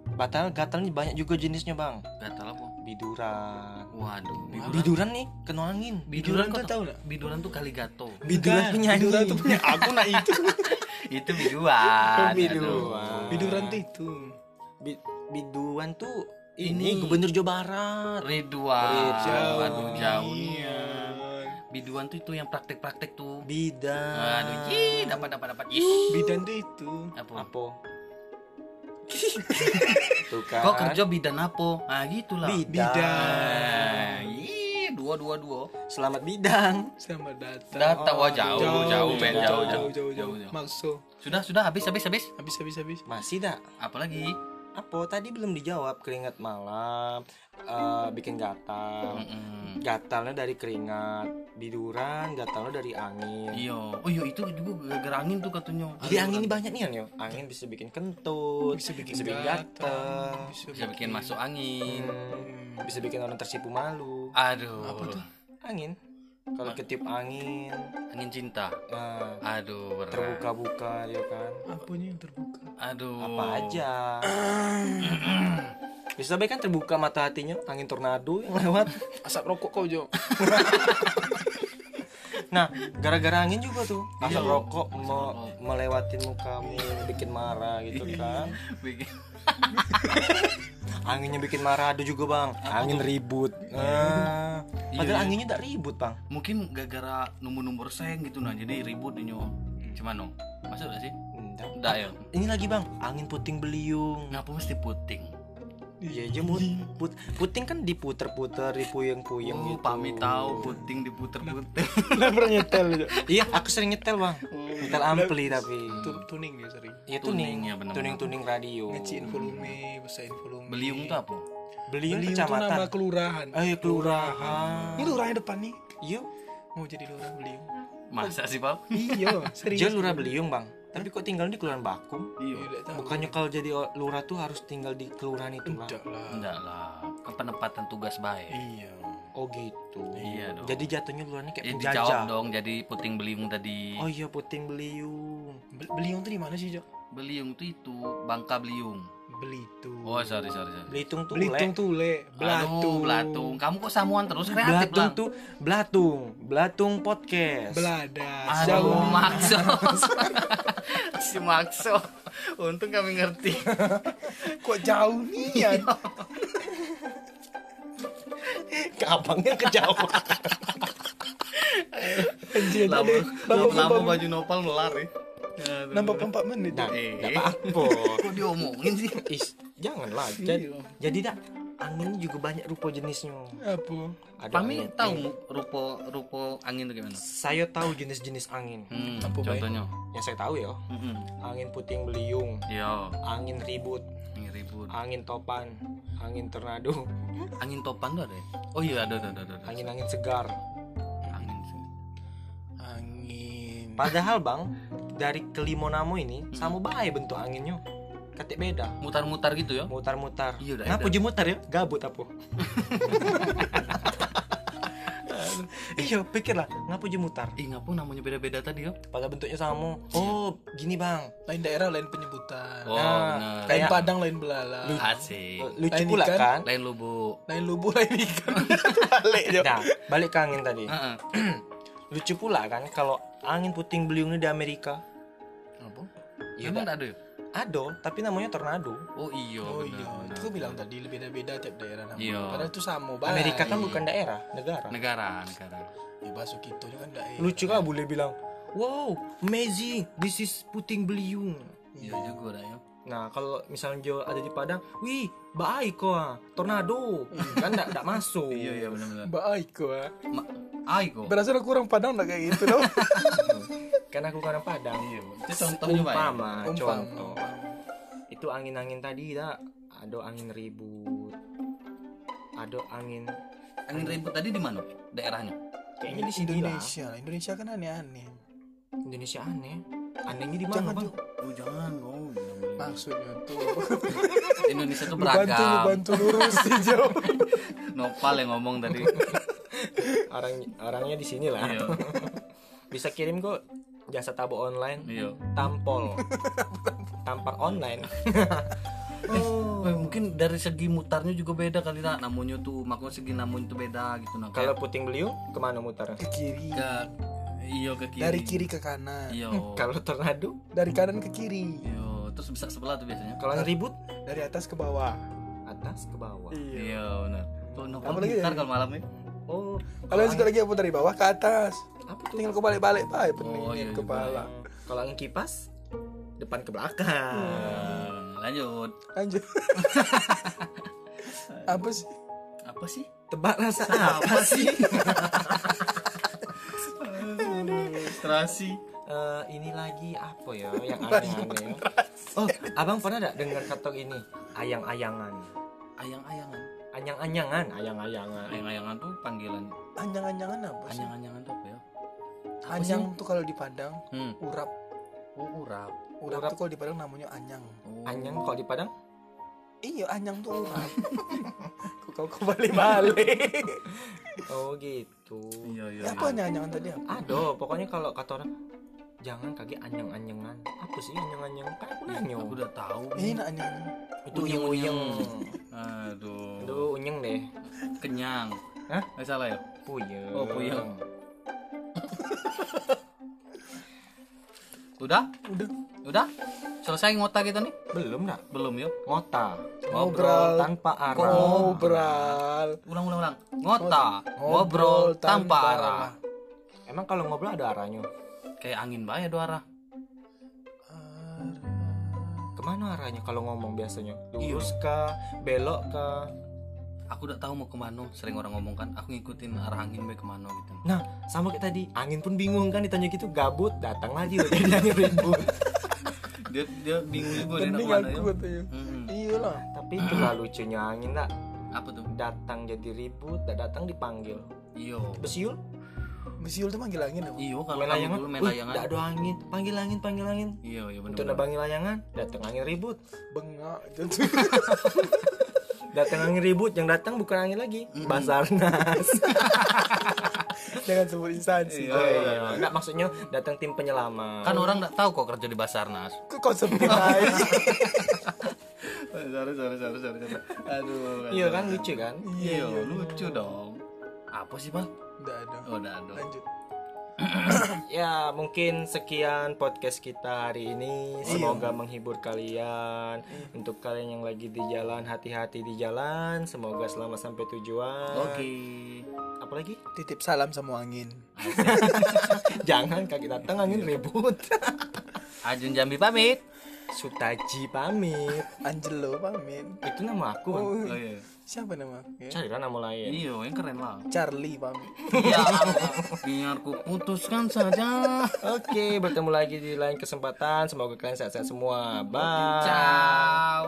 Speaker 1: Batal gatal nih banyak juga jenisnya bang
Speaker 2: Gatal apa?
Speaker 1: biduran
Speaker 2: Waduh, biduran.
Speaker 1: biduran nih kena angin
Speaker 2: Biduran
Speaker 3: tuh
Speaker 2: kok
Speaker 3: tahu nggak?
Speaker 2: Biduran tuh kaligato.
Speaker 1: biduran penyanyi
Speaker 3: Biduran tuh punya aku nak itu.
Speaker 2: itu biduan.
Speaker 1: Biduan.
Speaker 3: Biduran tuh itu.
Speaker 1: Bi- biduan tuh
Speaker 2: Ini.
Speaker 1: ini gubernur Jawa Barat
Speaker 2: Ridwan.
Speaker 1: Ridwan.
Speaker 2: Jauhnya. Biduan tuh itu yang praktek-praktek tuh.
Speaker 1: bidan
Speaker 2: Aduh, ih, dapat dapat dapat. Ih.
Speaker 3: Bidan tuh itu.
Speaker 2: Apa?
Speaker 1: apa tuh kan
Speaker 2: Kok kerja bidan apa? Ah, gitulah.
Speaker 1: bidan
Speaker 2: Ah, ih, dua dua dua.
Speaker 1: selamat bidang
Speaker 3: Sama datang.
Speaker 2: Data wah
Speaker 1: Oh,
Speaker 2: jauh,
Speaker 1: jauh,
Speaker 2: jauh, Ben,
Speaker 1: jauh,
Speaker 2: jauh,
Speaker 3: jauh,
Speaker 2: jauh,
Speaker 3: jauh, jauh. Maksud.
Speaker 2: Sudah, sudah habis, habis, habis.
Speaker 3: Habis, habis, habis.
Speaker 1: masih dak
Speaker 2: Apa lagi?
Speaker 1: Apa tadi belum dijawab keringat malam eh, bikin gatal gatalnya dari keringat biduran gatalnya dari angin
Speaker 2: Iya. Oh iya itu juga gara-gara angin tuh katanya.
Speaker 1: jadi angin ini banyak nih ya angin bisa bikin kentut
Speaker 3: Bisa bikin
Speaker 1: gatal
Speaker 3: gatal.
Speaker 2: Bisa bikin masuk angin.
Speaker 1: Hmm, bisa bikin orang tersipu malu
Speaker 2: Aduh.
Speaker 3: Apa tuh?
Speaker 1: angin kalau ketiup angin
Speaker 2: Angin cinta.
Speaker 1: nah,
Speaker 2: Aduh, berat.
Speaker 1: terbuka-buka ya kan
Speaker 3: Apanya yang terbuka?
Speaker 2: Aduh.
Speaker 1: apa aja bisa baik kan terbuka mata hatinya angin tornado yang lewat
Speaker 3: Asap rokok kau Jo.
Speaker 1: nah gara-gara angin juga tuh asap
Speaker 2: Iya.
Speaker 1: rokok me- melewatin mukamu bikin marah gitu kan
Speaker 2: Bikin-
Speaker 1: anginnya bikin marah ada juga bang angin ribut Ah,
Speaker 2: Iya,
Speaker 1: padahal
Speaker 2: iya.
Speaker 1: anginnya tak ribut bang
Speaker 2: Mungkin gara-gara nomor-nomor seng gitu nah, jadi ribut nih nyo. Cuman no. Masuk gak sih?
Speaker 1: Enggak.
Speaker 2: Enggak ya.
Speaker 1: ini lagi bang angin puting beliung
Speaker 2: Ngapa mesti puting?
Speaker 1: Iya aja mut, put, puting kan diputer-puter, dipuyeng-puyeng
Speaker 2: Oh,
Speaker 1: gitu.
Speaker 2: pami tahu puting diputer-puter.
Speaker 3: Nah, pernah nyetel Jo.
Speaker 1: Iya, aku sering nyetel bang. Nyetel ampli tapi.
Speaker 3: Tu- Tuning ya sering.
Speaker 1: Iya
Speaker 2: Tuning,
Speaker 1: tuning,
Speaker 2: ya,
Speaker 1: tuning-tuning radio.
Speaker 3: Ngeciin volume, besain volume.
Speaker 2: Beliung tuh apa?
Speaker 1: Beliung
Speaker 3: Beliung tuh nama kelurahan.
Speaker 1: Eh kelurahan.
Speaker 3: Ini lurahnya depan nih.
Speaker 1: Yuk,
Speaker 3: Mau jadi lurah Beliung.
Speaker 2: Masa sih, Pak?
Speaker 3: Iya, serius.
Speaker 1: dia lurah Beliung bang. Tapi kok tinggal di kelurahan Bakum?
Speaker 2: Iya.
Speaker 1: Bukannya kalau jadi lurah tuh harus tinggal di kelurahan itu
Speaker 3: lah.
Speaker 2: Enggak lah. Kan penempatan tugas baik.
Speaker 3: Iya.
Speaker 1: Oh gitu.
Speaker 2: Iya dong.
Speaker 1: Jadi jatuhnya lurahnya kayak
Speaker 2: Ya,
Speaker 1: penjajah.
Speaker 2: dijawab dong jadi puting beliung tadi.
Speaker 1: Oh iya puting beliung.
Speaker 3: Be- Beliung tuh di mana sih, Jo?
Speaker 2: Beliung tuh itu Bangka Beliung.
Speaker 3: Belitung.
Speaker 2: Oh, sorry sorry sorry.
Speaker 1: Belitung tuh
Speaker 3: Belitung
Speaker 1: le.
Speaker 2: Aduh,
Speaker 3: Belatung.
Speaker 2: Belatung. Kamu kok samuan terus kreatif
Speaker 1: Belatung tuh Belatung, Belatung podcast.
Speaker 3: Belada.
Speaker 2: Aduh,
Speaker 3: Jawa.
Speaker 2: makso. si makso. Untung kami ngerti.
Speaker 3: Kok jauh nih ya?
Speaker 1: Ke abangnya kejauhan.
Speaker 3: Anjir,
Speaker 2: lama,
Speaker 3: tadi
Speaker 2: lama, baju nopal melari. Aduh.
Speaker 3: Nampak empat menit.
Speaker 1: Nah,
Speaker 2: Eh.
Speaker 1: apa-apa.
Speaker 2: Kok diomongin sih?
Speaker 1: Is, janganlah. Jadi,
Speaker 3: Iya.
Speaker 1: jadi dak angin juga banyak rupa jenisnya.
Speaker 3: Apa?
Speaker 1: Ada
Speaker 2: Kami
Speaker 1: angin-
Speaker 2: tahu rupo rupo angin itu gimana?
Speaker 1: Saya tahu jenis-jenis angin.
Speaker 2: Hmm,
Speaker 3: Apa,
Speaker 2: contohnya?
Speaker 1: Yang saya tahu ya,
Speaker 2: Mm-mm.
Speaker 1: angin puting beliung,
Speaker 2: Iya,
Speaker 1: angin ribut,
Speaker 2: angin ribut.
Speaker 1: angin topan, angin tornado,
Speaker 2: Angin topan tuh ada ya? Oh iya ada ada ada. ada.
Speaker 1: angin-angin segar.
Speaker 2: Angin.
Speaker 3: Angin.
Speaker 1: Padahal bang, dari kelima namo ini sama baik bentuk anginnya. Katik beda.
Speaker 2: Mutar-mutar gitu ya?
Speaker 1: Mutar-mutar.
Speaker 2: Iya, udah
Speaker 1: Ngapa mutar ya? Gabut apa? iya, pikirlah, ngapa je mutar?
Speaker 2: Ih ngapa namanya beda-beda tadi ya?
Speaker 1: Pada bentuknya sama. Oh, gini bang.
Speaker 3: Lain daerah lain penyebutan.
Speaker 2: Oh
Speaker 1: Nah,
Speaker 2: benar.
Speaker 3: Lain
Speaker 1: kayak-
Speaker 3: Padang lain Belalang.
Speaker 2: Asik.
Speaker 1: Lucu
Speaker 3: Lain
Speaker 1: pula
Speaker 3: ikan.
Speaker 1: kan?
Speaker 2: Lain lubuk.
Speaker 3: Lain lubu lain ikan. Balik jo.
Speaker 1: Nah, balik ke angin tadi.
Speaker 2: Heeh.
Speaker 1: Lucu pula kan kalau angin puting beliung ini di Amerika.
Speaker 2: Apa?
Speaker 1: Iya,
Speaker 2: Emang
Speaker 1: dah.
Speaker 2: ada ya?
Speaker 1: Ada, tapi namanya tornado.
Speaker 2: Oh iya
Speaker 3: Oh
Speaker 2: benar.
Speaker 3: iya,
Speaker 2: benar.
Speaker 3: itu gue bilang tadi beda-beda tiap daerah namanya.
Speaker 2: Iya.
Speaker 3: Padahal itu sama baik.
Speaker 1: Amerika kan bukan daerah, negara.
Speaker 2: Negara, negara.
Speaker 3: Ya bahasa gitu kan daerah.
Speaker 1: Lucu kan boleh bilang, wow, amazing, this is puting beliung.
Speaker 2: Iya juga dah ya.
Speaker 1: Nah, kalau misalnya Jo ada di Padang, wih, baik kok, ah, tornado, kan enggak enggak masuk.
Speaker 2: Iya iya benar-benar.
Speaker 3: Baik kok. ah.
Speaker 2: Ma- Ai kok.
Speaker 3: Berasa aku orang Padang enggak kayak gitu dong.
Speaker 1: Kan aku orang Padang.
Speaker 2: Iya. Itu contohnya ya?
Speaker 1: Umpama, contoh. Itu angin-angin tadi dah, ada angin ribut, ada angin
Speaker 2: Angin ribut tadi di mana? Daerahnya?
Speaker 1: kayaknya di sini lah.
Speaker 3: Indonesia. Indonesia kan aneh-aneh.
Speaker 1: Indonesia aneh. Anehnya di mana bang?
Speaker 2: Oh jangan, oh.
Speaker 3: Maksudnya tuh.
Speaker 2: Indonesia tuh
Speaker 3: Lu bantu,
Speaker 2: beragam.
Speaker 3: bantu lurusin Jo.
Speaker 2: Nopal yang ngomong tadi.
Speaker 1: Orang orangnya di sini lah.
Speaker 2: Iya.
Speaker 1: Bisa kirim kok jasa tabu online.
Speaker 2: Iya.
Speaker 1: Tampol. Tampar online.
Speaker 3: Oh.
Speaker 2: Eh, mungkin dari segi mutarnya juga beda kali nak namanya tuh makanya segi namanya tuh beda gitu nah
Speaker 1: Kalau puting beliung ke mana mutar?
Speaker 3: Ke kiri.
Speaker 2: ke iyo ke kiri
Speaker 3: Dari kiri ke kanan.
Speaker 2: iyo
Speaker 1: Kalau tornado,
Speaker 3: Dari kanan ke kiri.
Speaker 2: iyo terus bisa sebelah tuh biasanya
Speaker 1: kalau ribut
Speaker 3: Dari atas ke bawah.
Speaker 1: atas ke bawah.
Speaker 2: iya benar tuh
Speaker 3: Apalagi
Speaker 2: gitar kalau malam nih
Speaker 1: Oh,
Speaker 3: Kalau yang suka lagi apa dari bawah ke atas.
Speaker 1: apa tuh?
Speaker 3: Tinggal kau balik-balik pak,
Speaker 2: Oh, iya
Speaker 3: peningin
Speaker 2: juga,
Speaker 3: kepala.
Speaker 1: Kalau angin kipas depan ke belakang.
Speaker 2: Eh, lanjut
Speaker 3: Lanjut. apa sih?
Speaker 2: apa sih
Speaker 1: Tebak rasa apa sih?
Speaker 2: terasi
Speaker 1: Eh, ini lagi apa ya yang aneh-aneh? Oh, abang pernah gak dengar kata ini? Ayang-ayangan.
Speaker 2: ayang-ayangan
Speaker 1: Anyang-anyangan, ayang-ayangan.
Speaker 2: ayang-ayangan tuh panggilan
Speaker 3: Anjang-anjangan apa sih?
Speaker 2: anyang-anyangan tuh apa ya Apa
Speaker 3: Anyang
Speaker 2: sih?
Speaker 3: tuh kalau di Padang
Speaker 2: hmm.
Speaker 3: urap.
Speaker 2: oh urap
Speaker 3: Urap,
Speaker 1: Urap.
Speaker 3: tuh kalau di Padang namanya anyang.
Speaker 2: oh.
Speaker 1: Anyang kalau di Padang?
Speaker 3: Iya, anyang tuh urap. Kok kau kau balik-balik?
Speaker 1: Oh gitu.
Speaker 2: iya iya
Speaker 3: apa anyang-anyangan tadi apa?
Speaker 1: Aduh, pokoknya kalau kata orang jangan kaget anyang-anyangan. Apa sih anyang-anyang? Kan aku nanya.
Speaker 2: aku udah tahu
Speaker 3: Ini nak anyang.
Speaker 1: Itu
Speaker 2: Unyeng-unyeng.
Speaker 1: uyeng-uyeng.
Speaker 2: aduh
Speaker 1: Aduh, unyeng deh.
Speaker 2: kenyang
Speaker 1: Hah?
Speaker 2: nggak salah ya
Speaker 1: Puyeng.
Speaker 2: Oh, puyeng. udah
Speaker 3: Udah.
Speaker 2: udah selesai ngota kita nih
Speaker 1: Belum nak?
Speaker 2: belum yuk
Speaker 1: Ngota.
Speaker 3: Ngobrol.
Speaker 1: tanpa arah.
Speaker 3: Ngobrol.
Speaker 2: ulang ulang ulang ngota
Speaker 3: Ngobrol
Speaker 2: ngobrol tanpa
Speaker 3: tanpa
Speaker 2: arah
Speaker 3: arah.
Speaker 1: Emang kalau ngobrol ada arahnya?
Speaker 2: Kayak angin bahaya dua arah
Speaker 1: Ke mana arahnya kalau ngomong biasanya?
Speaker 2: Iya.
Speaker 1: Lurus kah? Belok kah?
Speaker 2: aku udah tahu mau ke mana sering orang ngomong kan aku ngikutin arah angin baik ke mana gitu
Speaker 1: Nah, sama kayak tadi, angin pun bingung kan ditanya gitu, gabut, datang lagi udah jadi ribut.
Speaker 2: dia dia bingung juga dia nak
Speaker 3: aku
Speaker 2: ya. Mm-mm.
Speaker 3: Iya lah.
Speaker 1: Tapi itulah lucunya angin nak
Speaker 2: apa tuh
Speaker 1: datang jadi ribut, tak datang dipanggil.
Speaker 2: iyo
Speaker 1: Besiul,
Speaker 3: Besiul tuh manggil angin apa?
Speaker 2: iyo kalau
Speaker 1: main
Speaker 2: kamu
Speaker 1: layangan,
Speaker 2: dulu main layangan
Speaker 1: tak ada angin, panggil angin, panggil angin.
Speaker 2: iya iya benar
Speaker 1: Untuk nebangin layangan, datang angin ribut.
Speaker 3: Bengak gitu.
Speaker 1: Datang angin ribut, yang datang bukan angin lagi, Basarnas.
Speaker 3: Jangan sebut instansi.
Speaker 2: Iya.
Speaker 1: Oh iya, enggak maksudnya datang tim penyelamat.
Speaker 2: kan orang nggak tahu kok kerja di Basarnas
Speaker 3: Kok kau sebut
Speaker 2: sorry sorry sorry sorry. aduh
Speaker 1: Iya kan lucu kan?
Speaker 2: iya lucu dong apa sih bang
Speaker 3: Udah ada.
Speaker 2: oh, udah ada
Speaker 3: Lanjut.
Speaker 1: ya mungkin sekian podcast kita hari ini
Speaker 3: Iya.
Speaker 1: semoga menghibur kalian untuk kalian yang lagi di jalan hati-hati di jalan semoga selamat sampai tujuan
Speaker 2: Oke.
Speaker 1: apalagi
Speaker 3: Titip salam sama angin.
Speaker 1: jangan kaki datang angin ribut
Speaker 2: Ajun Jambi pamit.
Speaker 1: Sutaji pamit
Speaker 3: Angelo pamit.
Speaker 1: itu nama aku?
Speaker 2: Oh iya
Speaker 3: siapa nama? Ya?
Speaker 1: Cari nama lain.
Speaker 2: Iya yang keren lah.
Speaker 3: Charlie bang.
Speaker 2: Iya. Biar ku putuskan saja.
Speaker 1: Oke okay, bertemu lagi di lain kesempatan. Semoga kalian sehat-sehat semua. Bye
Speaker 2: ciao.